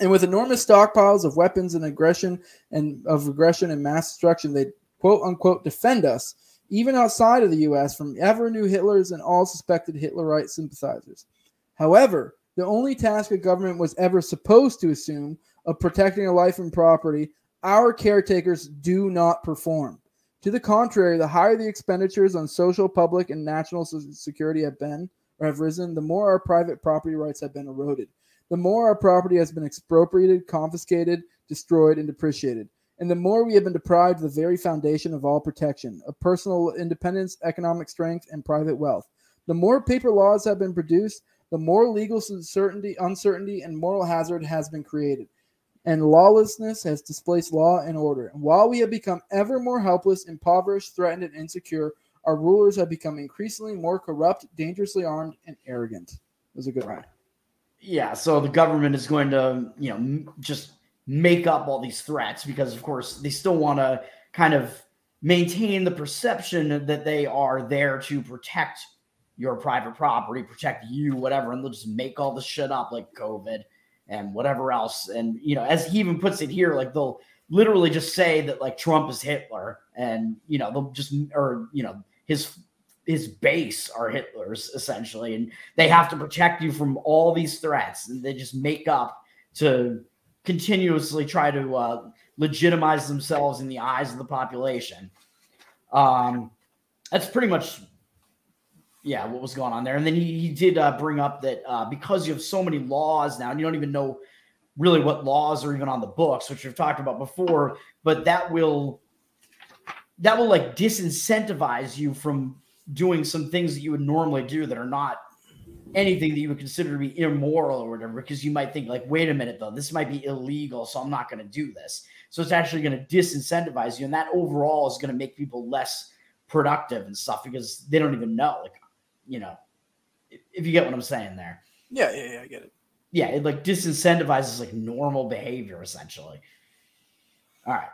And with enormous stockpiles of weapons and aggression and of aggression and mass destruction, they quote unquote defend us, even outside of the U.S., from ever new Hitlers and all suspected Hitlerite sympathizers. However, the only task a government was ever supposed to assume of protecting a life and property, our caretakers do not perform. To the contrary, the higher the expenditures on social, public, and national security have been or have risen, the more our private property rights have been eroded. The more our property has been expropriated, confiscated, destroyed, and depreciated. And the more we have been deprived of the very foundation of all protection, of personal independence, economic strength, and private wealth. The more paper laws have been produced, the more legal uncertainty, uncertainty, and moral hazard has been created and lawlessness has displaced law and order. And while we have become ever more helpless, impoverished, threatened, and insecure, our rulers have become increasingly more corrupt, dangerously armed, and arrogant. It was a good one. Yeah, so the government is going to, you know, just make up all these threats because, of course, they still want to kind of maintain the perception that they are there to protect your private property, protect you, whatever, and they'll just make all this shit up like COVID and whatever else. And you know, as he even puts it here, like they'll literally just say that like Trump is Hitler, and you know they'll just or you know his his base are Hitler's essentially, and they have to protect you from all these threats, and they just make up to continuously try to uh, legitimize themselves in the eyes of the population. Um, that's pretty much yeah, what was going on there. And then he, he did uh, bring up that uh, because you have so many laws now, and you don't even know really what laws are even on the books, which we've talked about before, but that will that will like disincentivize you from doing some things that you would normally do that are not anything that you would consider to be immoral or whatever, because you might think like, wait a minute though, this might be illegal, so I'm not going to do this. So it's actually going to disincentivize you, and that overall is going to make people less productive and stuff because they don't even know, like, you know, if you get what I'm saying there. Yeah, yeah, yeah, I get it. Yeah, it like disincentivizes like normal behavior essentially. All right.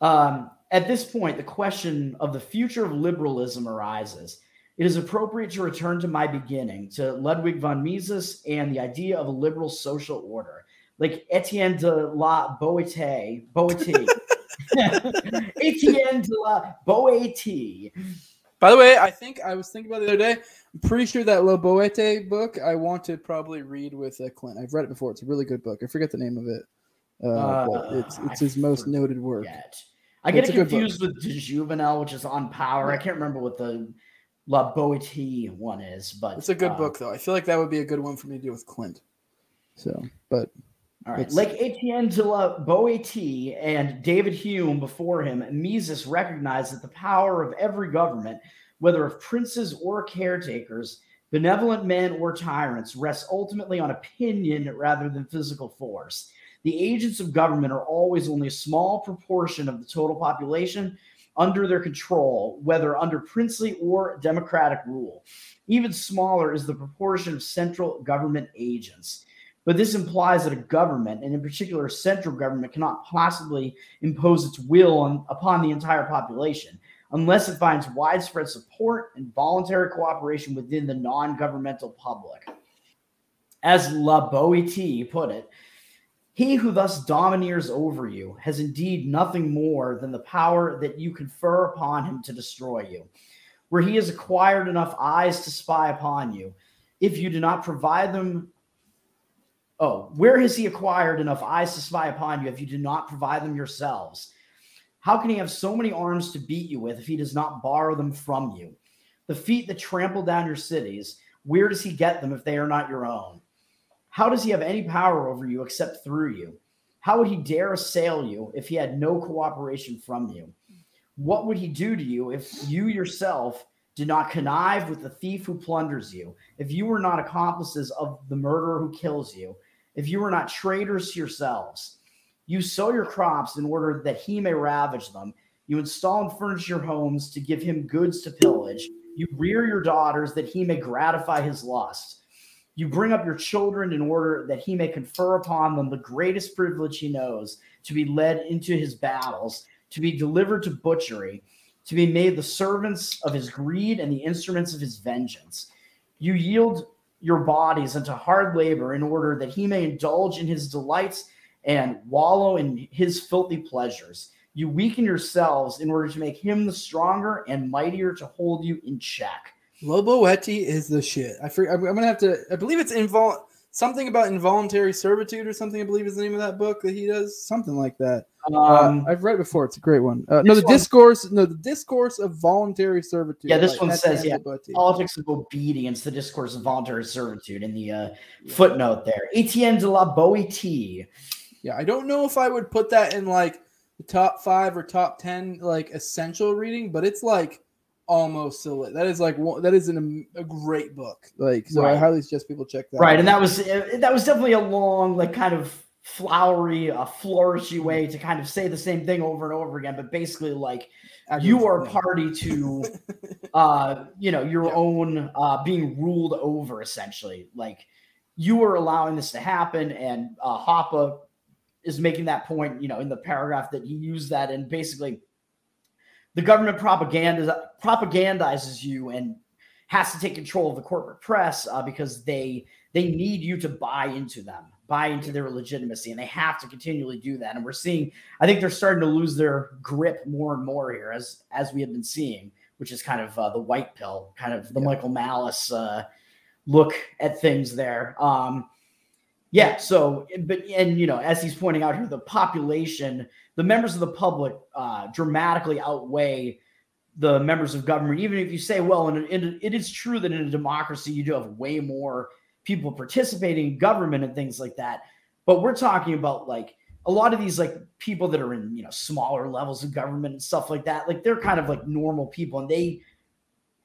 Um, at this point, the question of the future of liberalism arises. It is appropriate to return to my beginning, to Ludwig von Mises and the idea of a liberal social order. Like Etienne de la Boete, Boete, Etienne de la Boete. By the way, I think I was thinking about the other day. I'm pretty sure that La Boete book I want to probably read with uh, Clint. I've read it before. It's a really good book. I forget the name of it. Uh, but it's it's I his most noted work. I get It's it a good book. confused with De Jouvenel, which is on power. I can't remember what the La Boete one is, but It's a good uh, book though. I feel like that would be a good one for me to do with Clint. So, but All right. It's- Like Etienne de la Boétie and David Hume before him, Mises recognized that the power of every government, whether of princes or caretakers, benevolent men or tyrants, rests ultimately on opinion rather than physical force. The agents of government are always only a small proportion of the total population under their control, whether under princely or democratic rule. Even smaller is the proportion of central government agents. But this implies that a government, and in particular a central government, cannot possibly impose its will on, upon the entire population unless it finds widespread support and voluntary cooperation within the non governmental public. As La Boétie put it, he who thus domineers over you has indeed nothing more than the power that you confer upon him to destroy you. Where he has acquired enough eyes to spy upon you, if you do not provide them Oh, where has he acquired enough eyes to spy upon you if you do not provide them yourselves? How can he have so many arms to beat you with if he does not borrow them from you? The feet that trample down your cities, where does he get them if they are not your own? How does he have any power over you except through you? How would he dare assail you if he had no cooperation from you? What would he do to you if you yourself did not connive with the thief who plunders you, if you were not accomplices of the murderer who kills you, if you were not traitors to yourselves. You sow your crops in order that he may ravage them. You install and furnish your homes to give him goods to pillage. You rear your daughters that he may gratify his lust. You bring up your children in order that he may confer upon them the greatest privilege he knows to be led into his battles, to be delivered to butchery, to be made the servants of his greed and the instruments of his vengeance. You yield your bodies into hard labor in order that he may indulge in his delights and wallow in his filthy pleasures. You weaken yourselves in order to make him the stronger and mightier to hold you in check. Loboetti is the shit. I for, I'm, gonna have to. I believe it's invol something about involuntary servitude or something. I believe is the name of that book that he does. Something like that. Um, uh, I've read it before. It's a great one. Uh, no, the one- discourse. No, the discourse of voluntary servitude. Yeah, this by one says, yeah, Politics of Obedience, the Discourse of Voluntary Servitude, in the uh, footnote there. Etienne de la Boétie. Yeah, I don't know if I would put that in like the top five or top ten like essential reading, but it's like almost silly. That is like one, that is an, a great book. Like, so I highly suggest people check that. Right, out. and that was uh, that was definitely a long, like kind of flowery, uh, flourishy way to kind of say the same thing over and over again, but basically like you are party to uh you know your Yeah. own uh being ruled over essentially. Like you are allowing this to happen and uh Hoppe is making that point you know in the paragraph that he used that and basically the government propaganda propagandizes you and has to take control of the corporate press uh, because they they need you to buy into them buy into their legitimacy and they have to continually do that. And we're seeing i think they're starting to lose their grip more and more here as as we have been seeing which is kind of uh, the white pill kind of the Yeah. michael malice uh, look at things there. Um yeah so but and you know as he's pointing out here the population the members of the public uh dramatically outweigh the members of government. Even if you say well and it is true that in a democracy you do have way more people participating in government and things like that. But we're talking about like a lot of these like people that are in you know smaller levels of government and stuff like that like they're kind of like normal people and they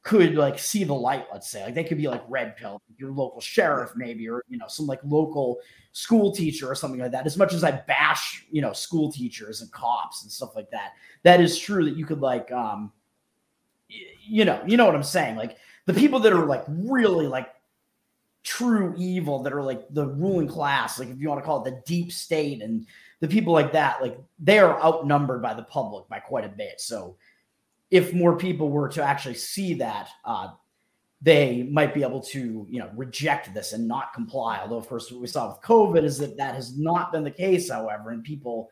could like see the light let's say. Like they could be like red pill your local sheriff maybe or you know some like local school teacher or something like that. As much as i bash you know school teachers and cops and stuff like that that is true that you could like um you know you know what i'm saying? Like the people that are like really like true evil that are like the ruling class like if you want to call it the deep state and the people like that like they are outnumbered by the public by quite a bit so if more people were to actually see that, uh, they might be able to, you know, reject this and not comply. Although, of course, what we saw with COVID is that that has not been the case, however, and people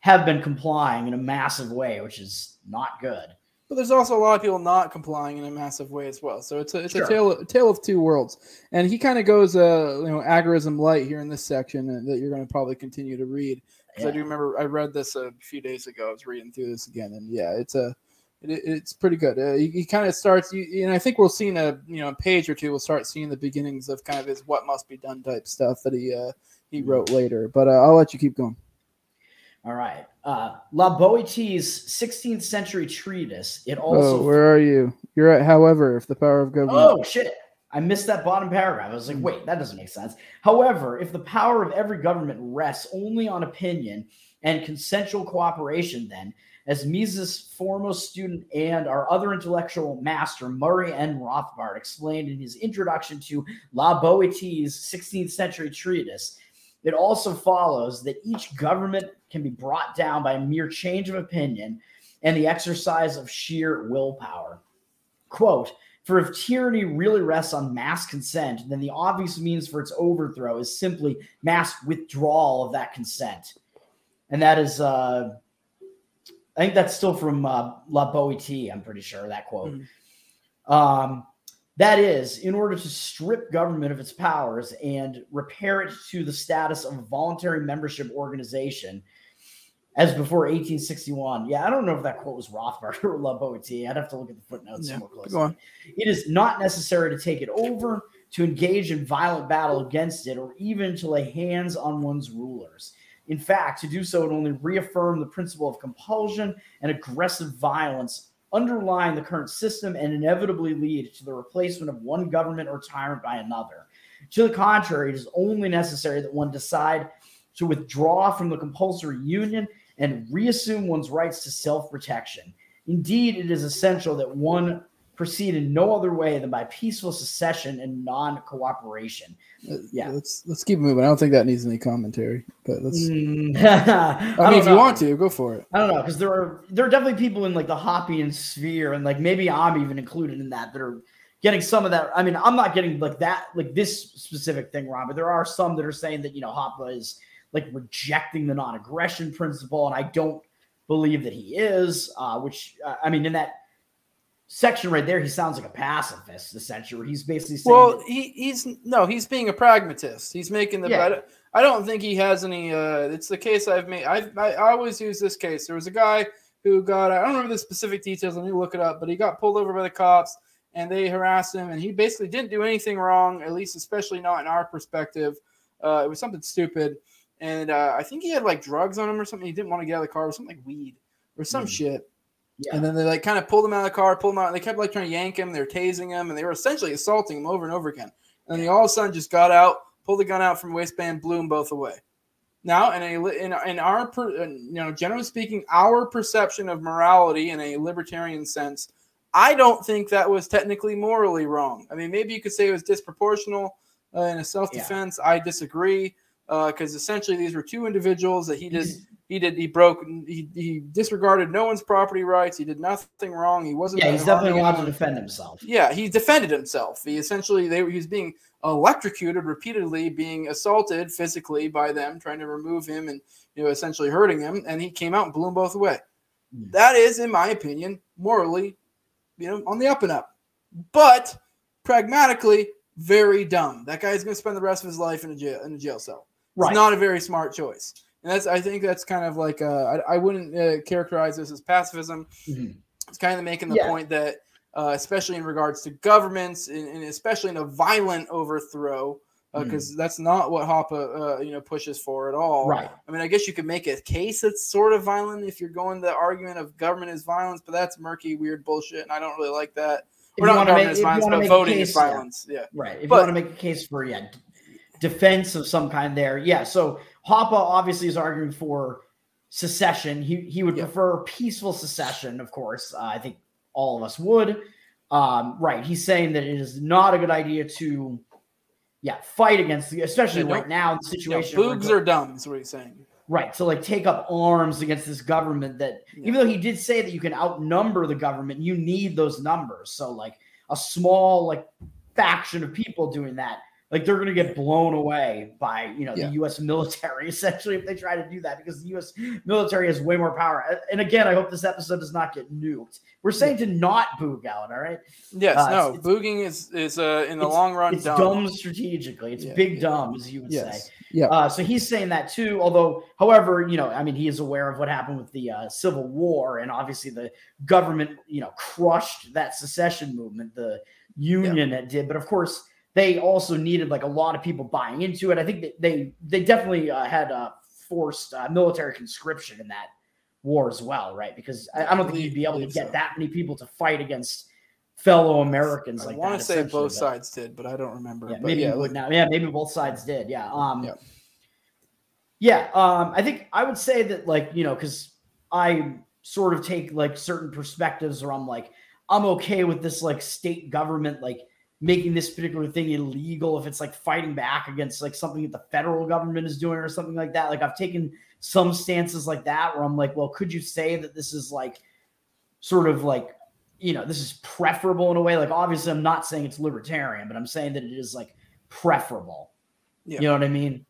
have been complying in a massive way, which is not good. But there's also a lot of people not complying in a massive way as well. So it's a it's Sure. a tale a tale of two worlds. And he kind of goes uh you know agorism light here in this section uh, that you're going to probably continue to read because I do remember I read this a few days ago. I was reading through this again, and yeah, it's a it, it's pretty good. Uh, he, he kind of starts, you, and I think we'll see in a you know a page or two. We'll start seeing the beginnings of kind of his what must be done type stuff that he uh, he wrote later. But uh, I'll let you keep going. All right. Uh, La Boétie's 16th century treatise. It also. oh, where are you? You're at. However, if the power of government. Oh shit. I missed that bottom paragraph. I was like, wait, that doesn't make sense. However, if the power of every government rests only on opinion and consensual cooperation, then, as Mises' foremost student and our other intellectual master, Murray N. Rothbard, explained in his introduction to La Boétie's 16th century treatise, it also follows that each government can be brought down by a mere change of opinion and the exercise of sheer willpower. Quote, for if tyranny really rests on mass consent, then the obvious means for its overthrow is simply mass withdrawal of that consent. And that is, uh, I think that's still from uh, La Boétie, I'm pretty sure, that quote. Um, that is, in order to strip government of its powers and repair it to the status of a voluntary membership organization, as before 1861. Yeah, I don't know if that quote was Rothbard or La. I'd have to look at the footnotes Yeah, more closely. It is not necessary to take it over, to engage in violent battle against it, or even to lay hands on one's rulers. In fact, to do so would only reaffirm the principle of compulsion and aggressive violence underlying the current system and inevitably lead to the replacement of one government or tyrant by another. To the contrary, it is only necessary that one decide to withdraw from the compulsory union and reassume one's rights to self protection. Indeed, it is essential that one proceed in no other way than by peaceful secession and non cooperation. Yeah. Let's let's keep moving. I don't think that needs any commentary, but let's. Mm, I I mean, if don't you want to, go for it. I don't know because there are there are definitely people in like the Hoppian sphere, and like maybe I'm even included in that that are getting some of that. I mean, I'm not getting like that like this specific thing, wrong, but there are some that are saying that you know Hoppe is like rejecting the non-aggression principle, and I don't believe that he is. Uh, which uh, I mean, in that section right there, he sounds like a pacifist, essentially. Where he's basically saying, Well, that- he, he's no, he's being a pragmatist. He's making the. Yeah. I, don't, I don't think he has any. Uh, it's the case I've made. I, I always use this case. There was a guy who got. I don't remember the specific details. Let me look it up. But he got pulled over by the cops, and they harassed him, and he basically didn't do anything wrong. At least, especially not in our perspective. Uh, it was something stupid, and uh, I think he had like drugs on him or something. He didn't want to get out of the car, or something like weed or some Hmm. shit. Yeah, And then they like kind of pulled him out of the car, pulled him out. And They kept like trying to yank him. They were tasing him, and they were essentially assaulting him over and over again. And then he all of a sudden just got out, pulled the gun out from waistband, blew them both away. Now, in a in, in our per, uh, you know generally speaking, our perception of morality in a libertarian sense, I don't think that was technically morally wrong. I mean, maybe you could say it was disproportional uh, in a self defense. I disagree because essentially these were two individuals that he He's- he did he broke he, he disregarded no one's property rights he did nothing wrong he wasn't yeah, he's definitely allowed to defend himself. yeah he defended himself he essentially they he was being electrocuted repeatedly being assaulted physically by them trying to remove him and you know essentially hurting him and he came out and blew them both away Hmm. that is in my opinion morally you know on the up and up but pragmatically very dumb that guy's going to spend the rest of his life in a jail in a jail cell Right. it's not a very smart choice. And that's I think that's kind of like uh, I, I wouldn't uh, characterize this as pacifism. Mhm. It's kind of making the Yeah. point that uh, especially in regards to governments and, and especially in a violent overthrow because that's not what Hoppe uh, you know pushes for at all. Right. I mean, I guess you could make a case that's sort of violent if you're going the argument of government is violence, but that's murky, weird bullshit, and I don't really like that. If or you not government make- is violence, but voting case, is yeah. violence. Yeah. Right. If But- you want to make a case for yeah, d- defense of some kind there. Yeah. So Hoppe obviously is arguing for secession. He he would Yeah. prefer peaceful secession, of course. Uh, I think all of us would. Um, right. He's saying that it is not a good idea to yeah, fight against the especially right now the situation. we're boogs are dumb, is what he's saying. Right. To like take up arms against this government that Yeah. even though he did say that you can outnumber the government, you need those numbers. So like a small like faction of people doing that, like they're gonna get blown away by you know Yeah. the US military essentially if they try to do that because the US military has way more power. And again, I hope this episode does not get nuked. We're saying to not boog out, all right? Yes, Uh, no, it's- booging is is uh, in the long run It's dumb. dumb, strategically. It's Yeah, big yeah. dumb, as you would say. Yeah, Uh, so he's saying that too. Although, however, you know, I mean, he is aware of what happened with the uh, Civil War, and obviously the government, you know, crushed that secession movement. The Union that did, but of course, they also needed like a lot of people buying into it. I think that they they definitely uh, had uh, forced uh, military conscription in that war as well, right? Because I, I don't think you'd be able to get so. that many people to fight against fellow Americans I like want to say both but- sides did, but I don't remember. yeah, but maybe yeah, would like- now. Yeah, maybe both sides did. Yeah. Um, Yeah. yeah. Um, I think I would say that, like, you know, because I sort of take like certain perspectives where I'm like, I'm okay with this like state government like making this particular thing illegal if it's like fighting back against like something that the federal government is doing or something like that. Like I've taken some stances like that where I'm like, well, could you say that this is like sort of like you know, this is preferable in a way. Like, obviously, I'm not saying it's libertarian, but I'm saying that it is like preferable. Yeah. You know what I mean?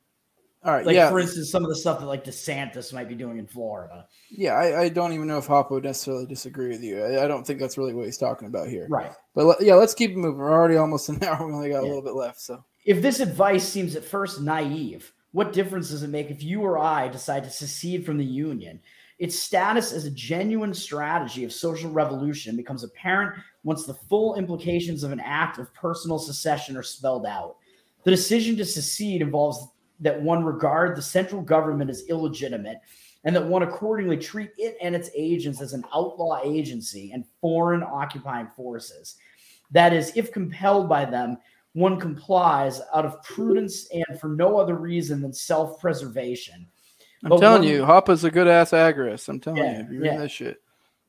All right, Like, yeah, for instance, some of the stuff that like DeSantis might be doing in Florida. yeah. I, I don't even know if Hoppe would necessarily disagree with you. I, I don't think that's really what he's talking about here. Right. But yeah, let's keep moving. We're already almost an hour. We only got a little bit left. So If this advice seems at first naive, what difference does it make if you or I decide to secede from the Union? Its status as a genuine strategy of social revolution becomes apparent once the full implications of an act of personal secession are spelled out. The decision to secede involves that one regard the central government as illegitimate and that one accordingly treat it and its agents as an outlaw agency and foreign occupying forces. That is, if compelled by them, one complies out of prudence and for no other reason than self preservation. I'm But telling one- you, Hoppe's a good ass agorist. I'm telling Yeah, you, if you read yeah. that shit.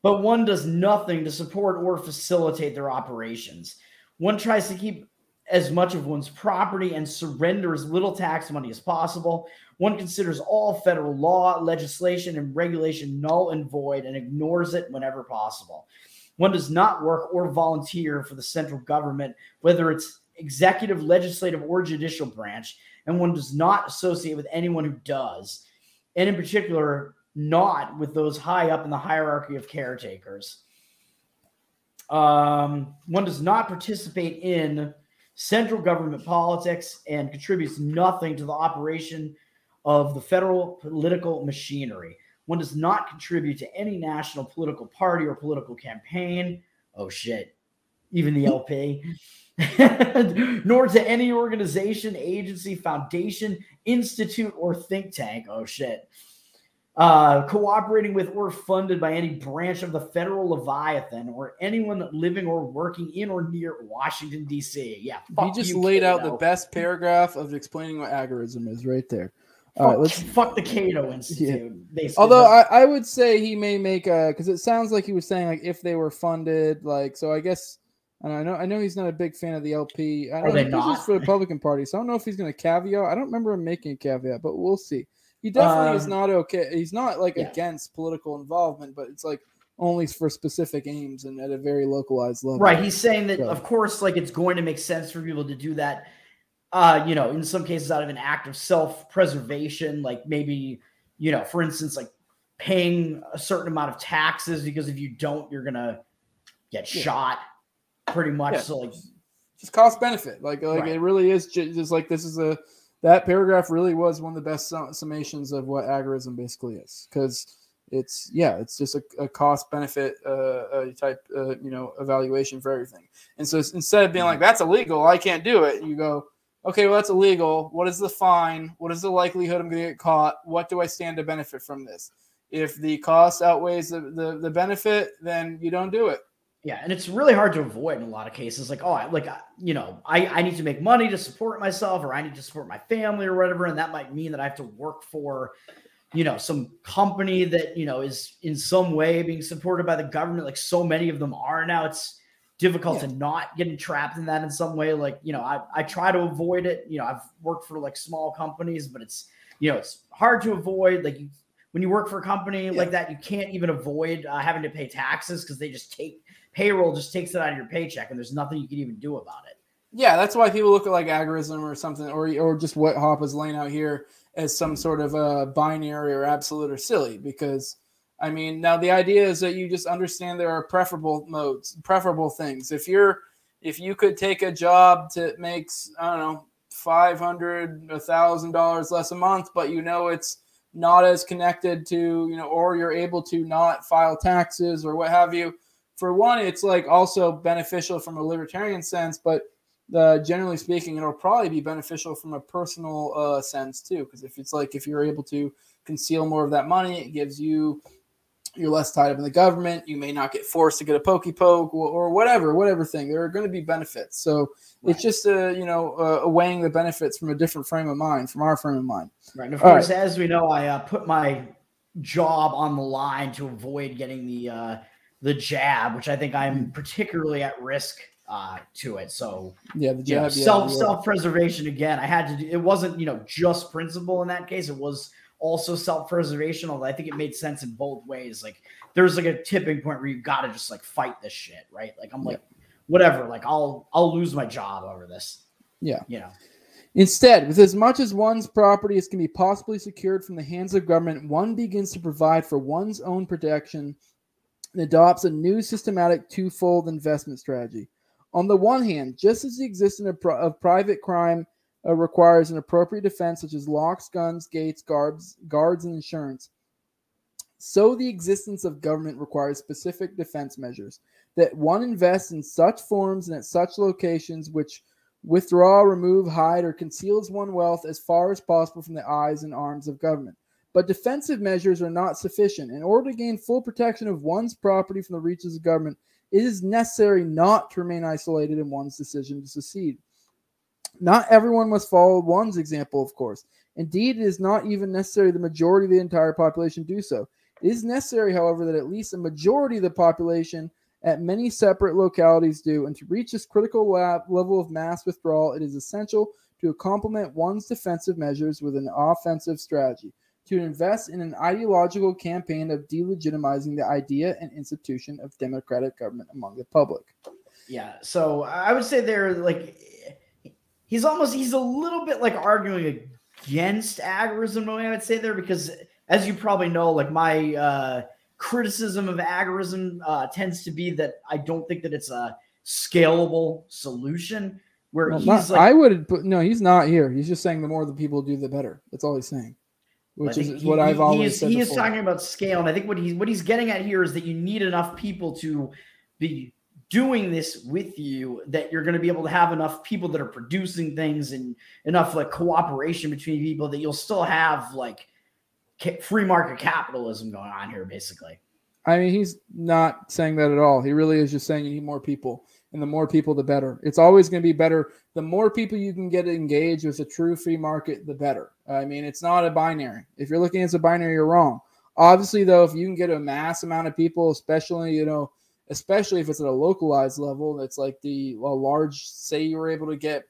But one does nothing to support or facilitate their operations. One tries to keep as much of one's property and surrender as little tax money as possible. One considers all federal law, legislation, and regulation null and void and ignores it whenever possible. One does not work or volunteer for the central government, whether it's executive, legislative, or judicial branch, and one does not associate with anyone who does, and in particular, not with those high up in the hierarchy of caretakers. Um, one does not participate in central government politics and contributes nothing to the operation of the federal political machinery. One does not contribute to any national political party or political campaign. Oh, shit. Even the LP. Nor to any organization, agency, foundation, institute, or think tank. Oh, shit uh, cooperating with or funded by any branch of the federal Leviathan or anyone living or working in or near Washington, D.C. Yeah. He just you, laid out the best paragraph of explaining what agorism is right there. Fuck, All right, let's. fuck the Cato Institute. basically. Although I, I would say he may make a because it sounds like he was saying like if they were funded like so I guess and I know I know he's not a big fan of the LP. I Are know they not? for the Republican Party, so I don't know if he's going to caveat. I don't remember him making a caveat, but we'll see. He definitely is Um, not okay. He's not like yeah. against political involvement, but it's like only for specific aims and at a very localized level. Right. He's saying that, So- of course, like it's going to make sense for people to do that. Uh, you know, in some cases, out of an act of self-preservation, like maybe, you know, for instance, like paying a certain amount of taxes because if you don't, you're gonna get Yeah. shot. Pretty much. Yeah. So, like, just cost benefit. Like like Right. it really is ju- just like this is a that paragraph really was one of the best summations of what agorism basically is because it's yeah it's just a, a cost benefit uh, uh, type uh, you know evaluation for everything. And so instead of being like that's illegal, I can't do it, you go. Okay, well that's illegal. What is the fine? What is the likelihood I'm going to get caught? What do I stand to benefit from this? If the cost outweighs the, the, the benefit, then you don't do it Yeah, and it's really hard to avoid in a lot of cases. Like, oh, I, like you know, I I need to make money to support myself, or I need to support my family, or whatever, and that might mean that I have to work for, you know, some company that you know is in some way being supported by the government. Like so many of them are now. It's difficult yeah. to not get trapped in that in some way. Like, you know, I I try to avoid it. You know, I've worked for like small companies, but it's you know it's hard to avoid. Like you when you work for a company yeah. like that, you can't even avoid uh, having to pay taxes because they just take payroll just takes it out of your paycheck, and there's nothing you can even do about it. Yeah, that's why people look at like agorism or something, or or just what Hoppe is laying out here as some sort of a binary or absolute or silly. Because I mean, now the idea is that you just understand there are preferable modes, preferable things. If you're if you could take a job that makes I don't know five hundred, a thousand dollars less a month, but you know it's not as connected to you know, or you're able to not file taxes or what have you for one, it's like also beneficial from a libertarian sense, but uh, generally speaking, it'll probably be beneficial from a personal uh, sense too. Because if it's like if you're able to conceal more of that money, it gives you you're less tied up in the government. You may not get forced to get a pokey poke or, or whatever, whatever thing. There are going to be benefits. So right. it's just a you know uh, weighing the benefits from a different frame of mind, from our frame of mind. Right. And of All course, right. as we know, I uh, put my job on the line to avoid getting the uh, the jab, which I think I'm particularly at risk uh, to it. So yeah, the jab, you know, self yeah. self preservation again. I had to. Do, it wasn't you know just principle in that case. It was also self preservation. Although I think it made sense in both ways. Like there's like a tipping point where you got to just like fight this shit, right? Like I'm like yeah. whatever. Like I'll I'll lose my job over this. Yeah, you know. Instead, with as much as one's property as can be possibly secured from the hands of government, one begins to provide for one's own protection and adopts a new systematic twofold investment strategy. On the one hand, just as the existence of, of private crime uh, requires an appropriate defense, such as locks, guns, gates, guards, guards, and insurance, so the existence of government requires specific defense measures that one invests in such forms and at such locations which withdraw, remove, hide, or conceals one wealth as far as possible from the eyes and arms of government. But defensive measures are not sufficient. In order to gain full protection of one's property from the reaches of government, it is necessary not to remain isolated in one's decision to secede. Not everyone must follow one's example, of course. Indeed, it is not even necessary the majority of the entire population do so. It is necessary, however, that at least a majority of the population at many separate localities do. And to reach this critical lab, level of mass withdrawal, it is essential to complement one's defensive measures with an offensive strategy to invest in an ideological campaign of delegitimizing the idea and institution of democratic government among the public. Yeah, so I would say they're like he's almost he's a little bit like arguing against agorism. I would say there because as you probably know, like my uh, criticism of agorism uh, tends to be that I don't think that it's a scalable solution. Where well, he's not, like, I would put no, he's not here. He's just saying the more the people do, the better. That's all he's saying which is he, what I've always he is, said. He before. is talking about scale, and I think what he's what he's getting at here is that you need enough people to be doing this with you that you're going to be able to have enough people that are producing things and enough like cooperation between people that you'll still have like free market capitalism going on here basically i mean he's not saying that at all he really is just saying you need more people and the more people, the better. It's always going to be better. The more people you can get engaged with a true free market, the better. I mean, it's not a binary. If you're looking at a binary, you're wrong. Obviously, though, if you can get a mass amount of people, especially you know, especially if it's at a localized level, that's like the a large. Say you were able to get,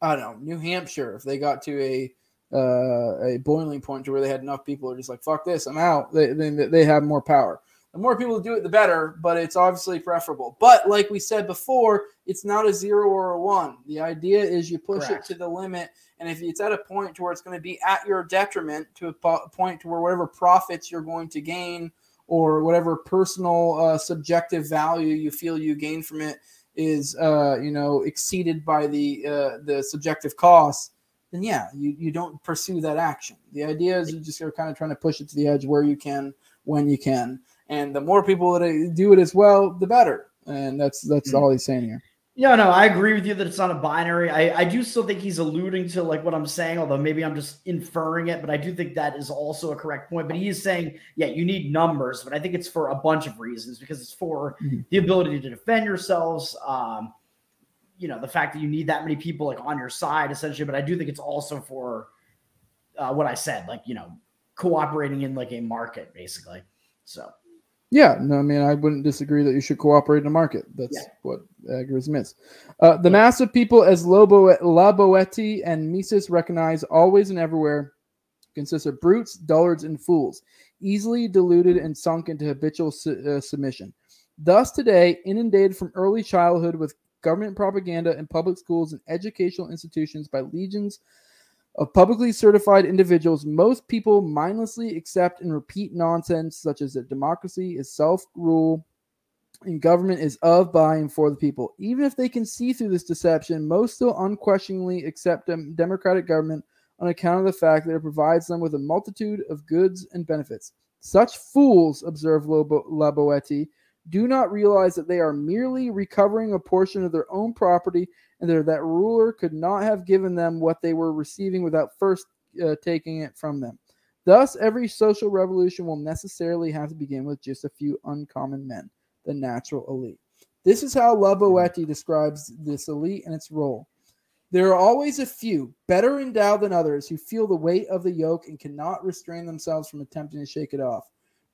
I don't know, New Hampshire. If they got to a uh, a boiling point to where they had enough people are just like fuck this, I'm out. They they, they have more power the more people do it, the better, but it's obviously preferable. But like we said before, it's not a zero or a one. The idea is you push Correct. it to the limit. And if it's at a point to where it's going to be at your detriment, to a point to where whatever profits you're going to gain or whatever personal uh, subjective value you feel you gain from it is, uh, you know, exceeded by the uh, the subjective costs, then yeah, you, you don't pursue that action. The idea is you just are kind of trying to push it to the edge where you can, when you can and the more people that do it as well, the better. And that's that's mm-hmm. all he's saying here. Yeah, no, I agree with you that it's not a binary. I, I do still think he's alluding to like what I'm saying, although maybe I'm just inferring it, but I do think that is also a correct point. But he is saying, yeah, you need numbers, but I think it's for a bunch of reasons because it's for Mhm. the ability to defend yourselves. Um, you know, the fact that you need that many people like on your side, essentially. But I do think it's also for uh, what I said, like you know, cooperating in like a market, basically. So Yeah, no, I mean, I wouldn't disagree that you should cooperate in the market. That's Yeah. what agorism is. Uh, the mass of people, as Lobo, La Boetie and Mises recognize always and everywhere, consists of brutes, dullards, and fools, easily deluded and sunk into habitual su- uh, submission. Thus, today, inundated from early childhood with government propaganda in public schools and educational institutions by legions of publicly certified individuals, most people mindlessly accept and repeat nonsense such as that democracy is self rule and government is of, by, and for the people. Even if they can see through this deception, most still unquestioningly accept dem- democratic government on account of the fact that it provides them with a multitude of goods and benefits. Such fools, observed Lobo- La Boetie, do not realize that they are merely recovering a portion of their own property and that that ruler could not have given them what they were receiving without first uh, taking it from them. Thus, every social revolution will necessarily have to begin with just a few uncommon men, the natural elite. This is how La Boetie describes this elite and its role. There are always a few, better endowed than others, who feel the weight of the yoke and cannot restrain themselves from attempting to shake it off.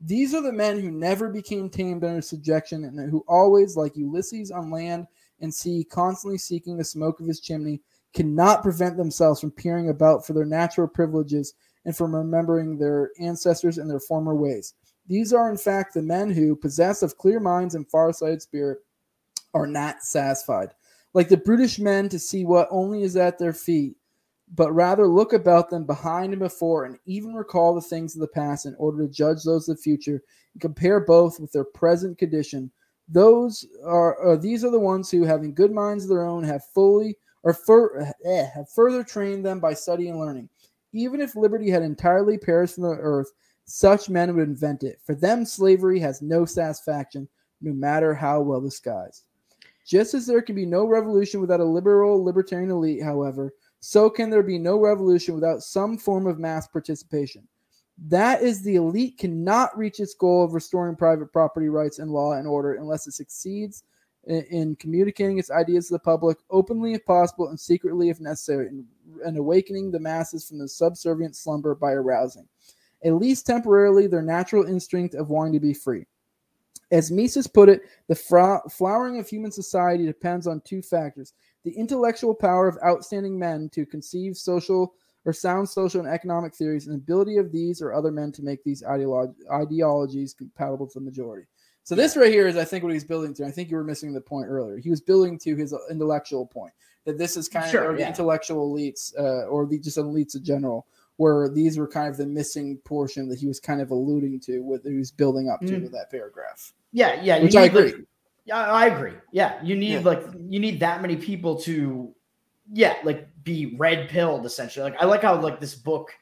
These are the men who never became tamed under subjection and who always, like Ulysses on land and sea, constantly seeking the smoke of his chimney, cannot prevent themselves from peering about for their natural privileges and from remembering their ancestors and their former ways. These are, in fact, the men who, possessed of clear minds and far-sighted spirit, are not satisfied, like the brutish men, to see what only is at their feet, but rather look about them behind and before, and even recall the things of the past in order to judge those of the future and compare both with their present condition. Those are uh, these are the ones who, having good minds of their own, have fully or fur, eh, have further trained them by study and learning. Even if liberty had entirely perished from the earth, such men would invent it. For them, slavery has no satisfaction, no matter how well disguised. Just as there can be no revolution without a liberal libertarian elite, however, so can there be no revolution without some form of mass participation. That is, the elite cannot reach its goal of restoring private property rights and law and order unless it succeeds in, in communicating its ideas to the public openly if possible and secretly if necessary, and, and awakening the masses from the subservient slumber by arousing, at least temporarily, their natural instinct of wanting to be free. As Mises put it, the flowering of human society depends on two factors the intellectual power of outstanding men to conceive social or sound social and economic theories, and the ability of these or other men to make these ideolo- ideologies compatible to the majority. So this right here is, I think, what he's building to. I think you were missing the point earlier. He was building to his intellectual point that this is kind Sure, of or the intellectual elites, uh, or the just elites in general, where these were kind of the missing portion that he was kind of alluding to, with he was building up to Mhm. with that paragraph. Yeah, yeah. Which I need, like- agree. yeah, I agree. Yeah, you need Yeah. like you need that many people to, yeah, like be red pilled essentially. Like I like how like this book,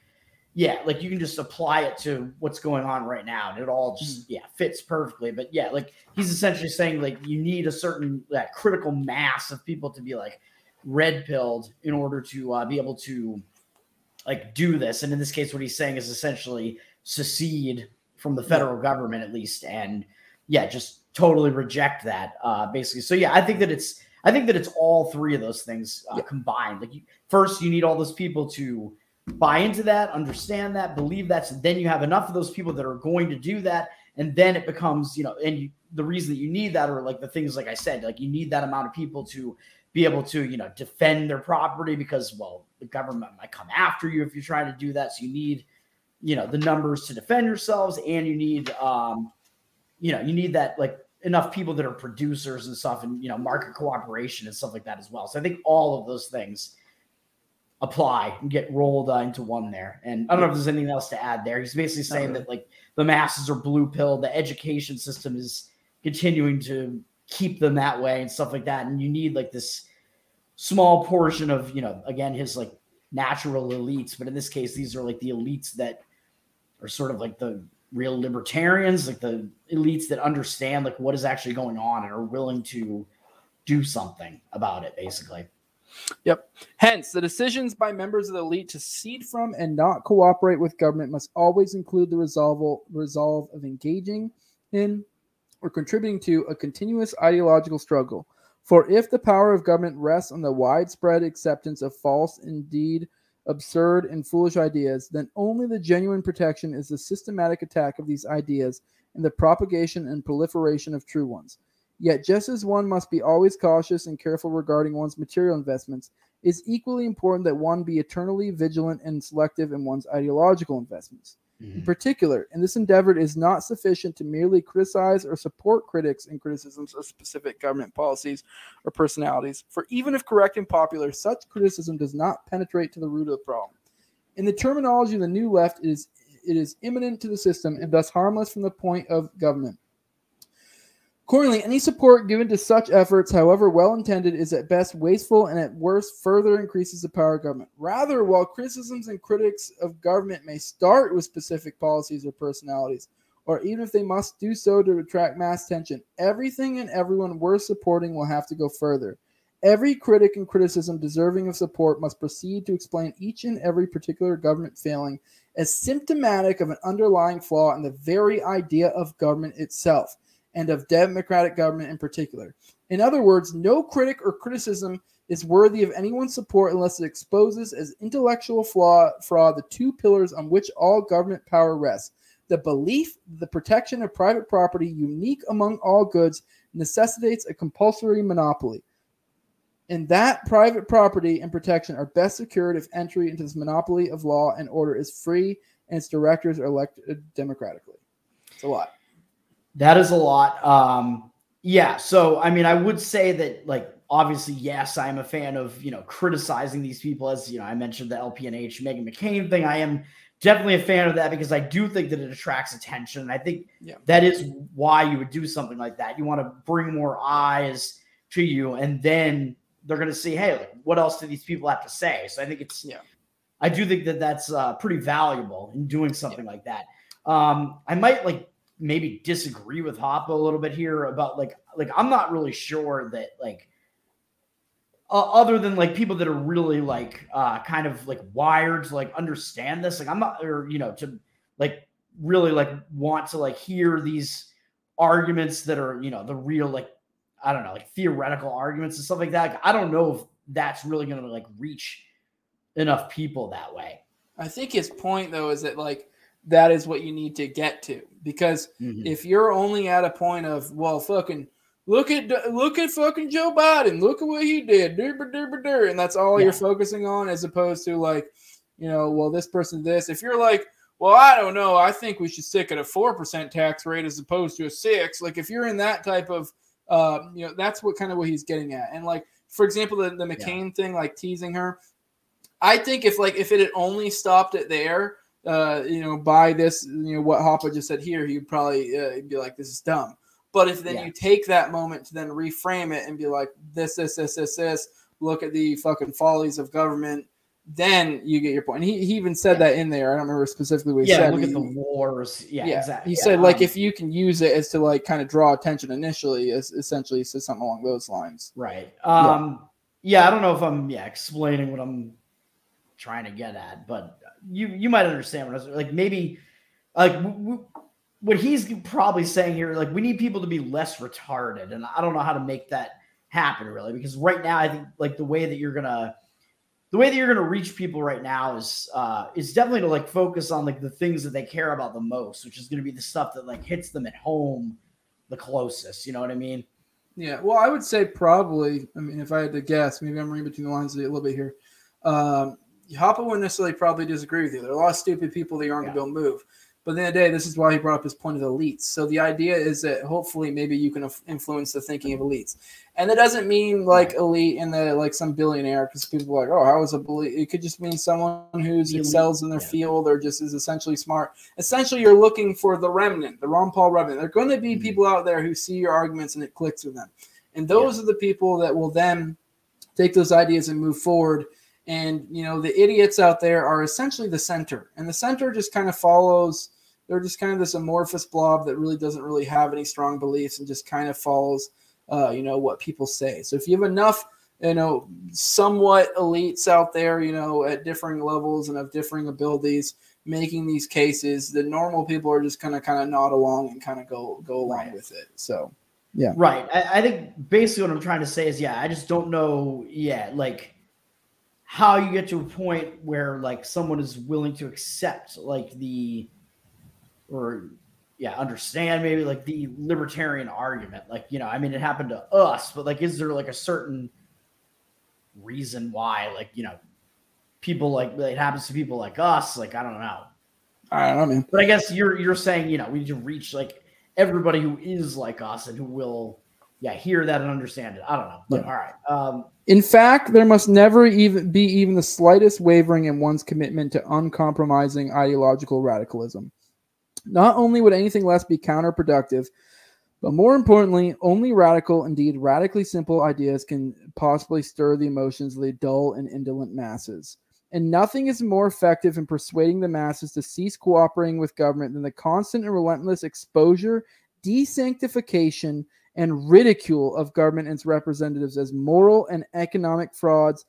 yeah, like you can just apply it to what's going on right now, and it all just yeah fits perfectly. But yeah, like he's essentially saying like you need a certain that critical mass of people to be like red pilled in order to uh, be able to like do this. And in this case, what he's saying is essentially secede from the federal government at least, and yeah, just totally reject that uh, basically. So yeah, I think that it's I think that it's all three of those things uh, Yeah. combined. Like you, first, you need all those people to buy into that, understand that, believe that. So then you have enough of those people that are going to do that, and then it becomes you know, and you, the reason that you need that are like the things like I said, like you need that amount of people to be able to you know defend their property because well the government might come after you if you're trying to do that so you need you know the numbers to defend yourselves and you need um you know you need that like enough people that are producers and stuff and you know market cooperation and stuff like that as well. So i think all of those things apply and get rolled uh, into one there. And i don't know if there's anything else to add there. He's basically saying really. that like the masses are blue pill the education system is continuing to keep them that way and stuff like that. And you need like this small portion of you know again his like natural elites. But in this case these are like the elites that are sort of like the real libertarians like the elites that understand like what is actually going on and are willing to do something about it, basically. Yep. Hence, the decisions by members of the elite to cede from and not cooperate with government must always include the resolve, resolve of engaging in or contributing to a continuous ideological struggle. For if the power of government rests on the widespread acceptance of false, indeed absurd, and foolish ideas, then only the genuine protection is the systematic attack of these ideas and the propagation and proliferation of true ones. Yet, just as one must be always cautious and careful regarding one's material investments, it is equally important that one be eternally vigilant and selective in one's ideological investments. Mm-hmm. In particular, in this endeavor, is not sufficient to merely criticize or support critics and criticisms of specific government policies or personalities, for even if correct and popular, such criticism does not penetrate to the root of the problem. In the terminology of the New Left, it is it is immanent to the system and thus harmless from the point of government. Accordingly, any support given to such efforts, however well intended, is at best wasteful and at worst further increases the power of government. Rather, while criticisms and critics of government may start with specific policies or personalities, or even if they must do so to attract mass attention, everything and everyone worth supporting will have to go further. Every critic and criticism deserving of support must proceed to explain each and every particular government failing as symptomatic of an underlying flaw in the very idea of government itself and of democratic government in particular. In other words, no critic or criticism is worthy of anyone's support unless it exposes as intellectual flaw, fraud the two pillars on which all government power rests the belief the protection of private property, unique among all goods, necessitates a compulsory monopoly. And that private property and protection are best secured if entry into this monopoly of law and order is free and its directors are elected democratically. It's a lot. That is a lot. Um, yeah. So, I mean, I would say that, like, obviously, yes, I'm a fan of, you know, criticizing these people as, you know, I mentioned the LPNH Meghan McCain thing. I am definitely a fan of that because I do think that it attracts attention. And I think Yeah. that is why you would do something like that. You want to bring more eyes to you, and then they're going to see, hey, like, what else do these people have to say? So I think it's, Yeah. I do think that that's uh, pretty valuable in doing something like that. Um, I might like maybe disagree with Hoppe a little bit here about like like I'm not really sure that like uh, other than like people that are really like uh kind of like wired to like understand this like I'm not or you know to like really like want to like hear these arguments that are you know the real like I don't know like theoretical arguments and stuff like that. Like, I don't know if that's really going to like reach enough people that way. I think his point though is that like that is what you need to get to. Because if you're only at a point of well fucking look at look at fucking Joe Biden. Look at what he did. Durr, durr, durr, and that's all Yeah. you're focusing on as opposed to like you know well this person this. If you're like well I don't know. I think we should stick at a four percent tax rate as opposed to a six. Like if you're in that type of uh, you know that's what kind of what he's getting at. And like for example the, the McCain thing like teasing her I think if like if it had only stopped it there, uh, you know, by this, you know, what Hoppe just said here, he'd probably uh, be like, "This is dumb." But if then Yeah. you take that moment to then reframe it and be like, "This, this, this, this, this," look at the fucking follies of government, then you get your point. And he, he even said Yeah. that in there. I don't remember specifically what he yeah said. look but at the wars yeah, exactly He Yeah, said like um, if you can use it as to like kind of draw attention initially, is essentially he said something along those lines. Right. Um yeah. I don't know if I'm yeah explaining what I'm trying to get at, but you you might understand what I was like maybe like w- w- what he's probably saying here like we need people to be less retarded and I don't know how to make that happen really because right now I think like the way that you're to the way that you're to reach people right now is uh is definitely to like focus on like the things that they care about the most, which is to be the stuff that like hits them at home the closest, you know what I mean? Yeah, well, I would say probably. I mean, if I had to guess, maybe I'm reading between the lines a little bit here. Um, Hoppe wouldn't necessarily probably disagree with you. There are a lot of stupid people that aren't Yeah. going to move. But at the end of the day, this is why he brought up his point of elites. So the idea is that hopefully maybe you can influence the thinking of elites. And that doesn't mean like elite in the like some billionaire because people are like, oh, how is a elite? It could just mean someone who's The excels in their yeah. field or just is essentially smart. Essentially, you're looking for the remnant, the Ron Paul remnant. There are going to be Mhm. people out there who see your arguments and it clicks with them. And those are the people that will then take those ideas and move forward. And you know, the idiots out there are essentially the center, and the center just kind of follows. They're just kind of this amorphous blob that really doesn't really have any strong beliefs and just kind of follows uh, you know, what people say. So if you have enough, you know, somewhat elites out there, you know, at differing levels and of differing abilities, making these cases, the normal people are just kind of kind of nod along and kind of go go along Right. with it. So yeah, Right. I, I think basically what I'm trying to say is, yeah, I just don't know, yeah, like how you get to a point where like someone is willing to accept like the or yeah, understand maybe like the libertarian argument. Like, you know, I mean it happened to us, but like is there like a certain reason why like, you know, people like it happens to people like us? Like, I don't know. I don't know, man. But I guess you're you're saying, you know, we need to reach like everybody who is like us and who will yeah, hear that and understand it. I don't know. But Yeah. all right. Um In fact, there must never even be even the slightest wavering in one's commitment to uncompromising ideological radicalism. Not only would anything less be counterproductive, but more importantly, only radical, indeed radically simple ideas can possibly stir the emotions of the dull and indolent masses. And nothing is more effective in persuading the masses to cease cooperating with government than the constant and relentless exposure, desanctification, and ridicule of government and its representatives as moral and economic frauds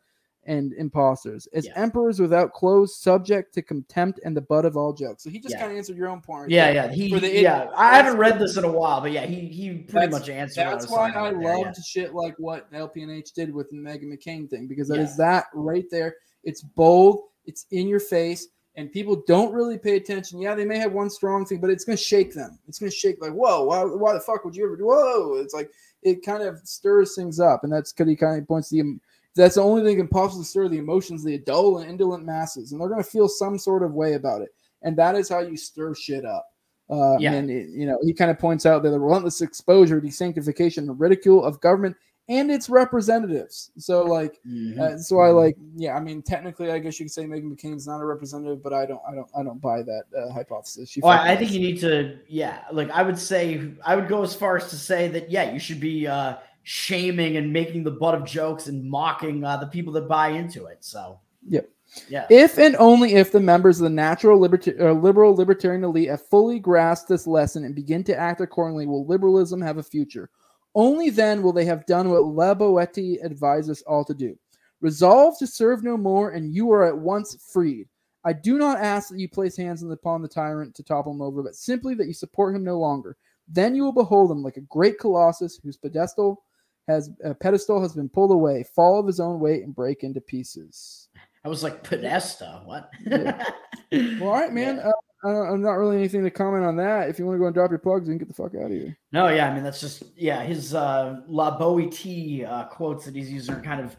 and imposters, as Yeah. emperors without clothes, subject to contempt and the butt of all jokes. So he just Yeah. kind of answered your own point. yeah, yeah. He yeah, I haven't read this in a while, but yeah, he he pretty much answered. That's why I right there, loved yeah. shit like what LPNH did with the Meghan McCain thing because that is that right there. It's bold, it's in your face, and people don't really pay attention. Yeah, they may have one strong thing, but it's going to shake them. It's going to shake like, whoa, why, why the fuck would you ever do? Whoa, it's like it kind of stirs things up, and that's because he kind of points to the. That's the only thing that can possibly stir the emotions the dull and indolent masses, and they're going to feel some sort of way about it, and that is how you stir shit up. Uh, Yeah. And it- you know, he kind of points out that the relentless exposure, desanctification, and ridicule of government and its representatives. So, like, Mhm. uh, so I like, yeah. I mean, technically, I guess you could say Meghan McCain's not a representative, but I don't, I don't, I don't buy that uh, hypothesis. She Well, I I think you need to, yeah. Like I would say, I would go as far as to say that, yeah, you should be uh, shaming and making the butt of jokes and mocking uh, the people that buy into it. So, Yep. yeah, If and only if the members of the natural liberta- uh, liberal libertarian elite have fully grasped this lesson and begin to act accordingly, will liberalism have a future. Only then will they have done what La Boetie advised us all to do. Resolve to serve no more, and you are at once freed. I do not ask that you place hands upon the tyrant to topple him over, but simply that you support him no longer. Then you will behold him like a great colossus whose pedestal has uh, pedestal has been pulled away, fall of his own weight, and break into pieces. I was like Podesta. What? Yeah. Well, all right, man. Uh, I I'm not really anything to comment on that. If you want to go and drop your plugs, can get the fuck out of here. No, yeah, I mean that's just yeah, his uh La Boetie uh quotes that he's using are kind of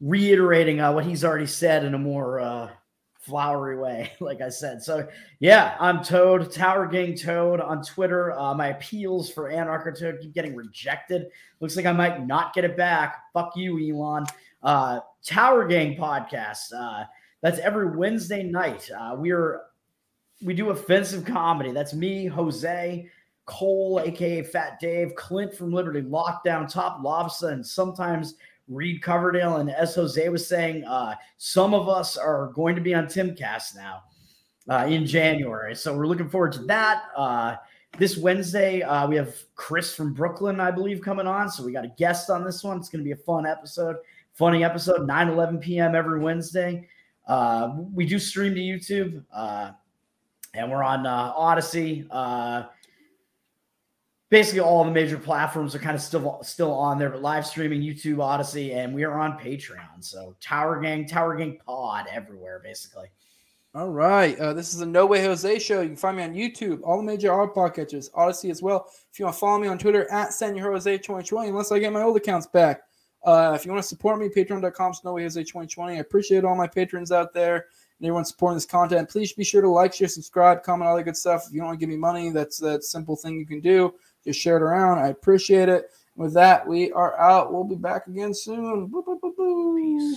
reiterating uh, what he's already said in a more uh flowery way, like I said. So yeah, I'm Toad, Tower Gang Toad on Twitter. Uh, my appeals for Anarcho Toad keep getting rejected. Looks like I might not get it back. Fuck you, Elon. Uh Tower Gang podcast. Uh that's every Wednesday night. Uh we're we do offensive comedy. That's me, Jose, Cole, aka Fat Dave, Clint from Liberty Lockdown, Top Lobster, and sometimes Reed Coverdale. And as Jose was saying, uh, some of us are going to be on Timcast now uh, in January. So we're looking forward to that. Uh, this Wednesday, uh, we have Chris from Brooklyn, I believe, coming on. So we got a guest on this one. It's going to be a fun episode, funny episode, 9 11 p.m. every Wednesday. Uh, we do stream to YouTube. And we're on uh, Odysee. Uh, basically, all the major platforms are kind of still still on there, but live streaming YouTube, Odysee, and we are on Patreon. So Tower Gang, Tower Gang Pod everywhere, basically. All right. Uh, this is the No Way Jose show. You can find me on YouTube, all the major audio podcatchers, Odysee as well. If you want to follow me on Twitter at SeniorJose2020, unless I get my old accounts back. Uh, if you want to support me, patreon.com No Way Jose 2020. I appreciate all my patrons out there and everyone supporting this content. Please be sure to like, share, subscribe, comment, all that good stuff. If you don't want to give me money, that's that simple thing you can do. Just share it around. I appreciate it. With that, we are out. We'll be back again soon. Boo.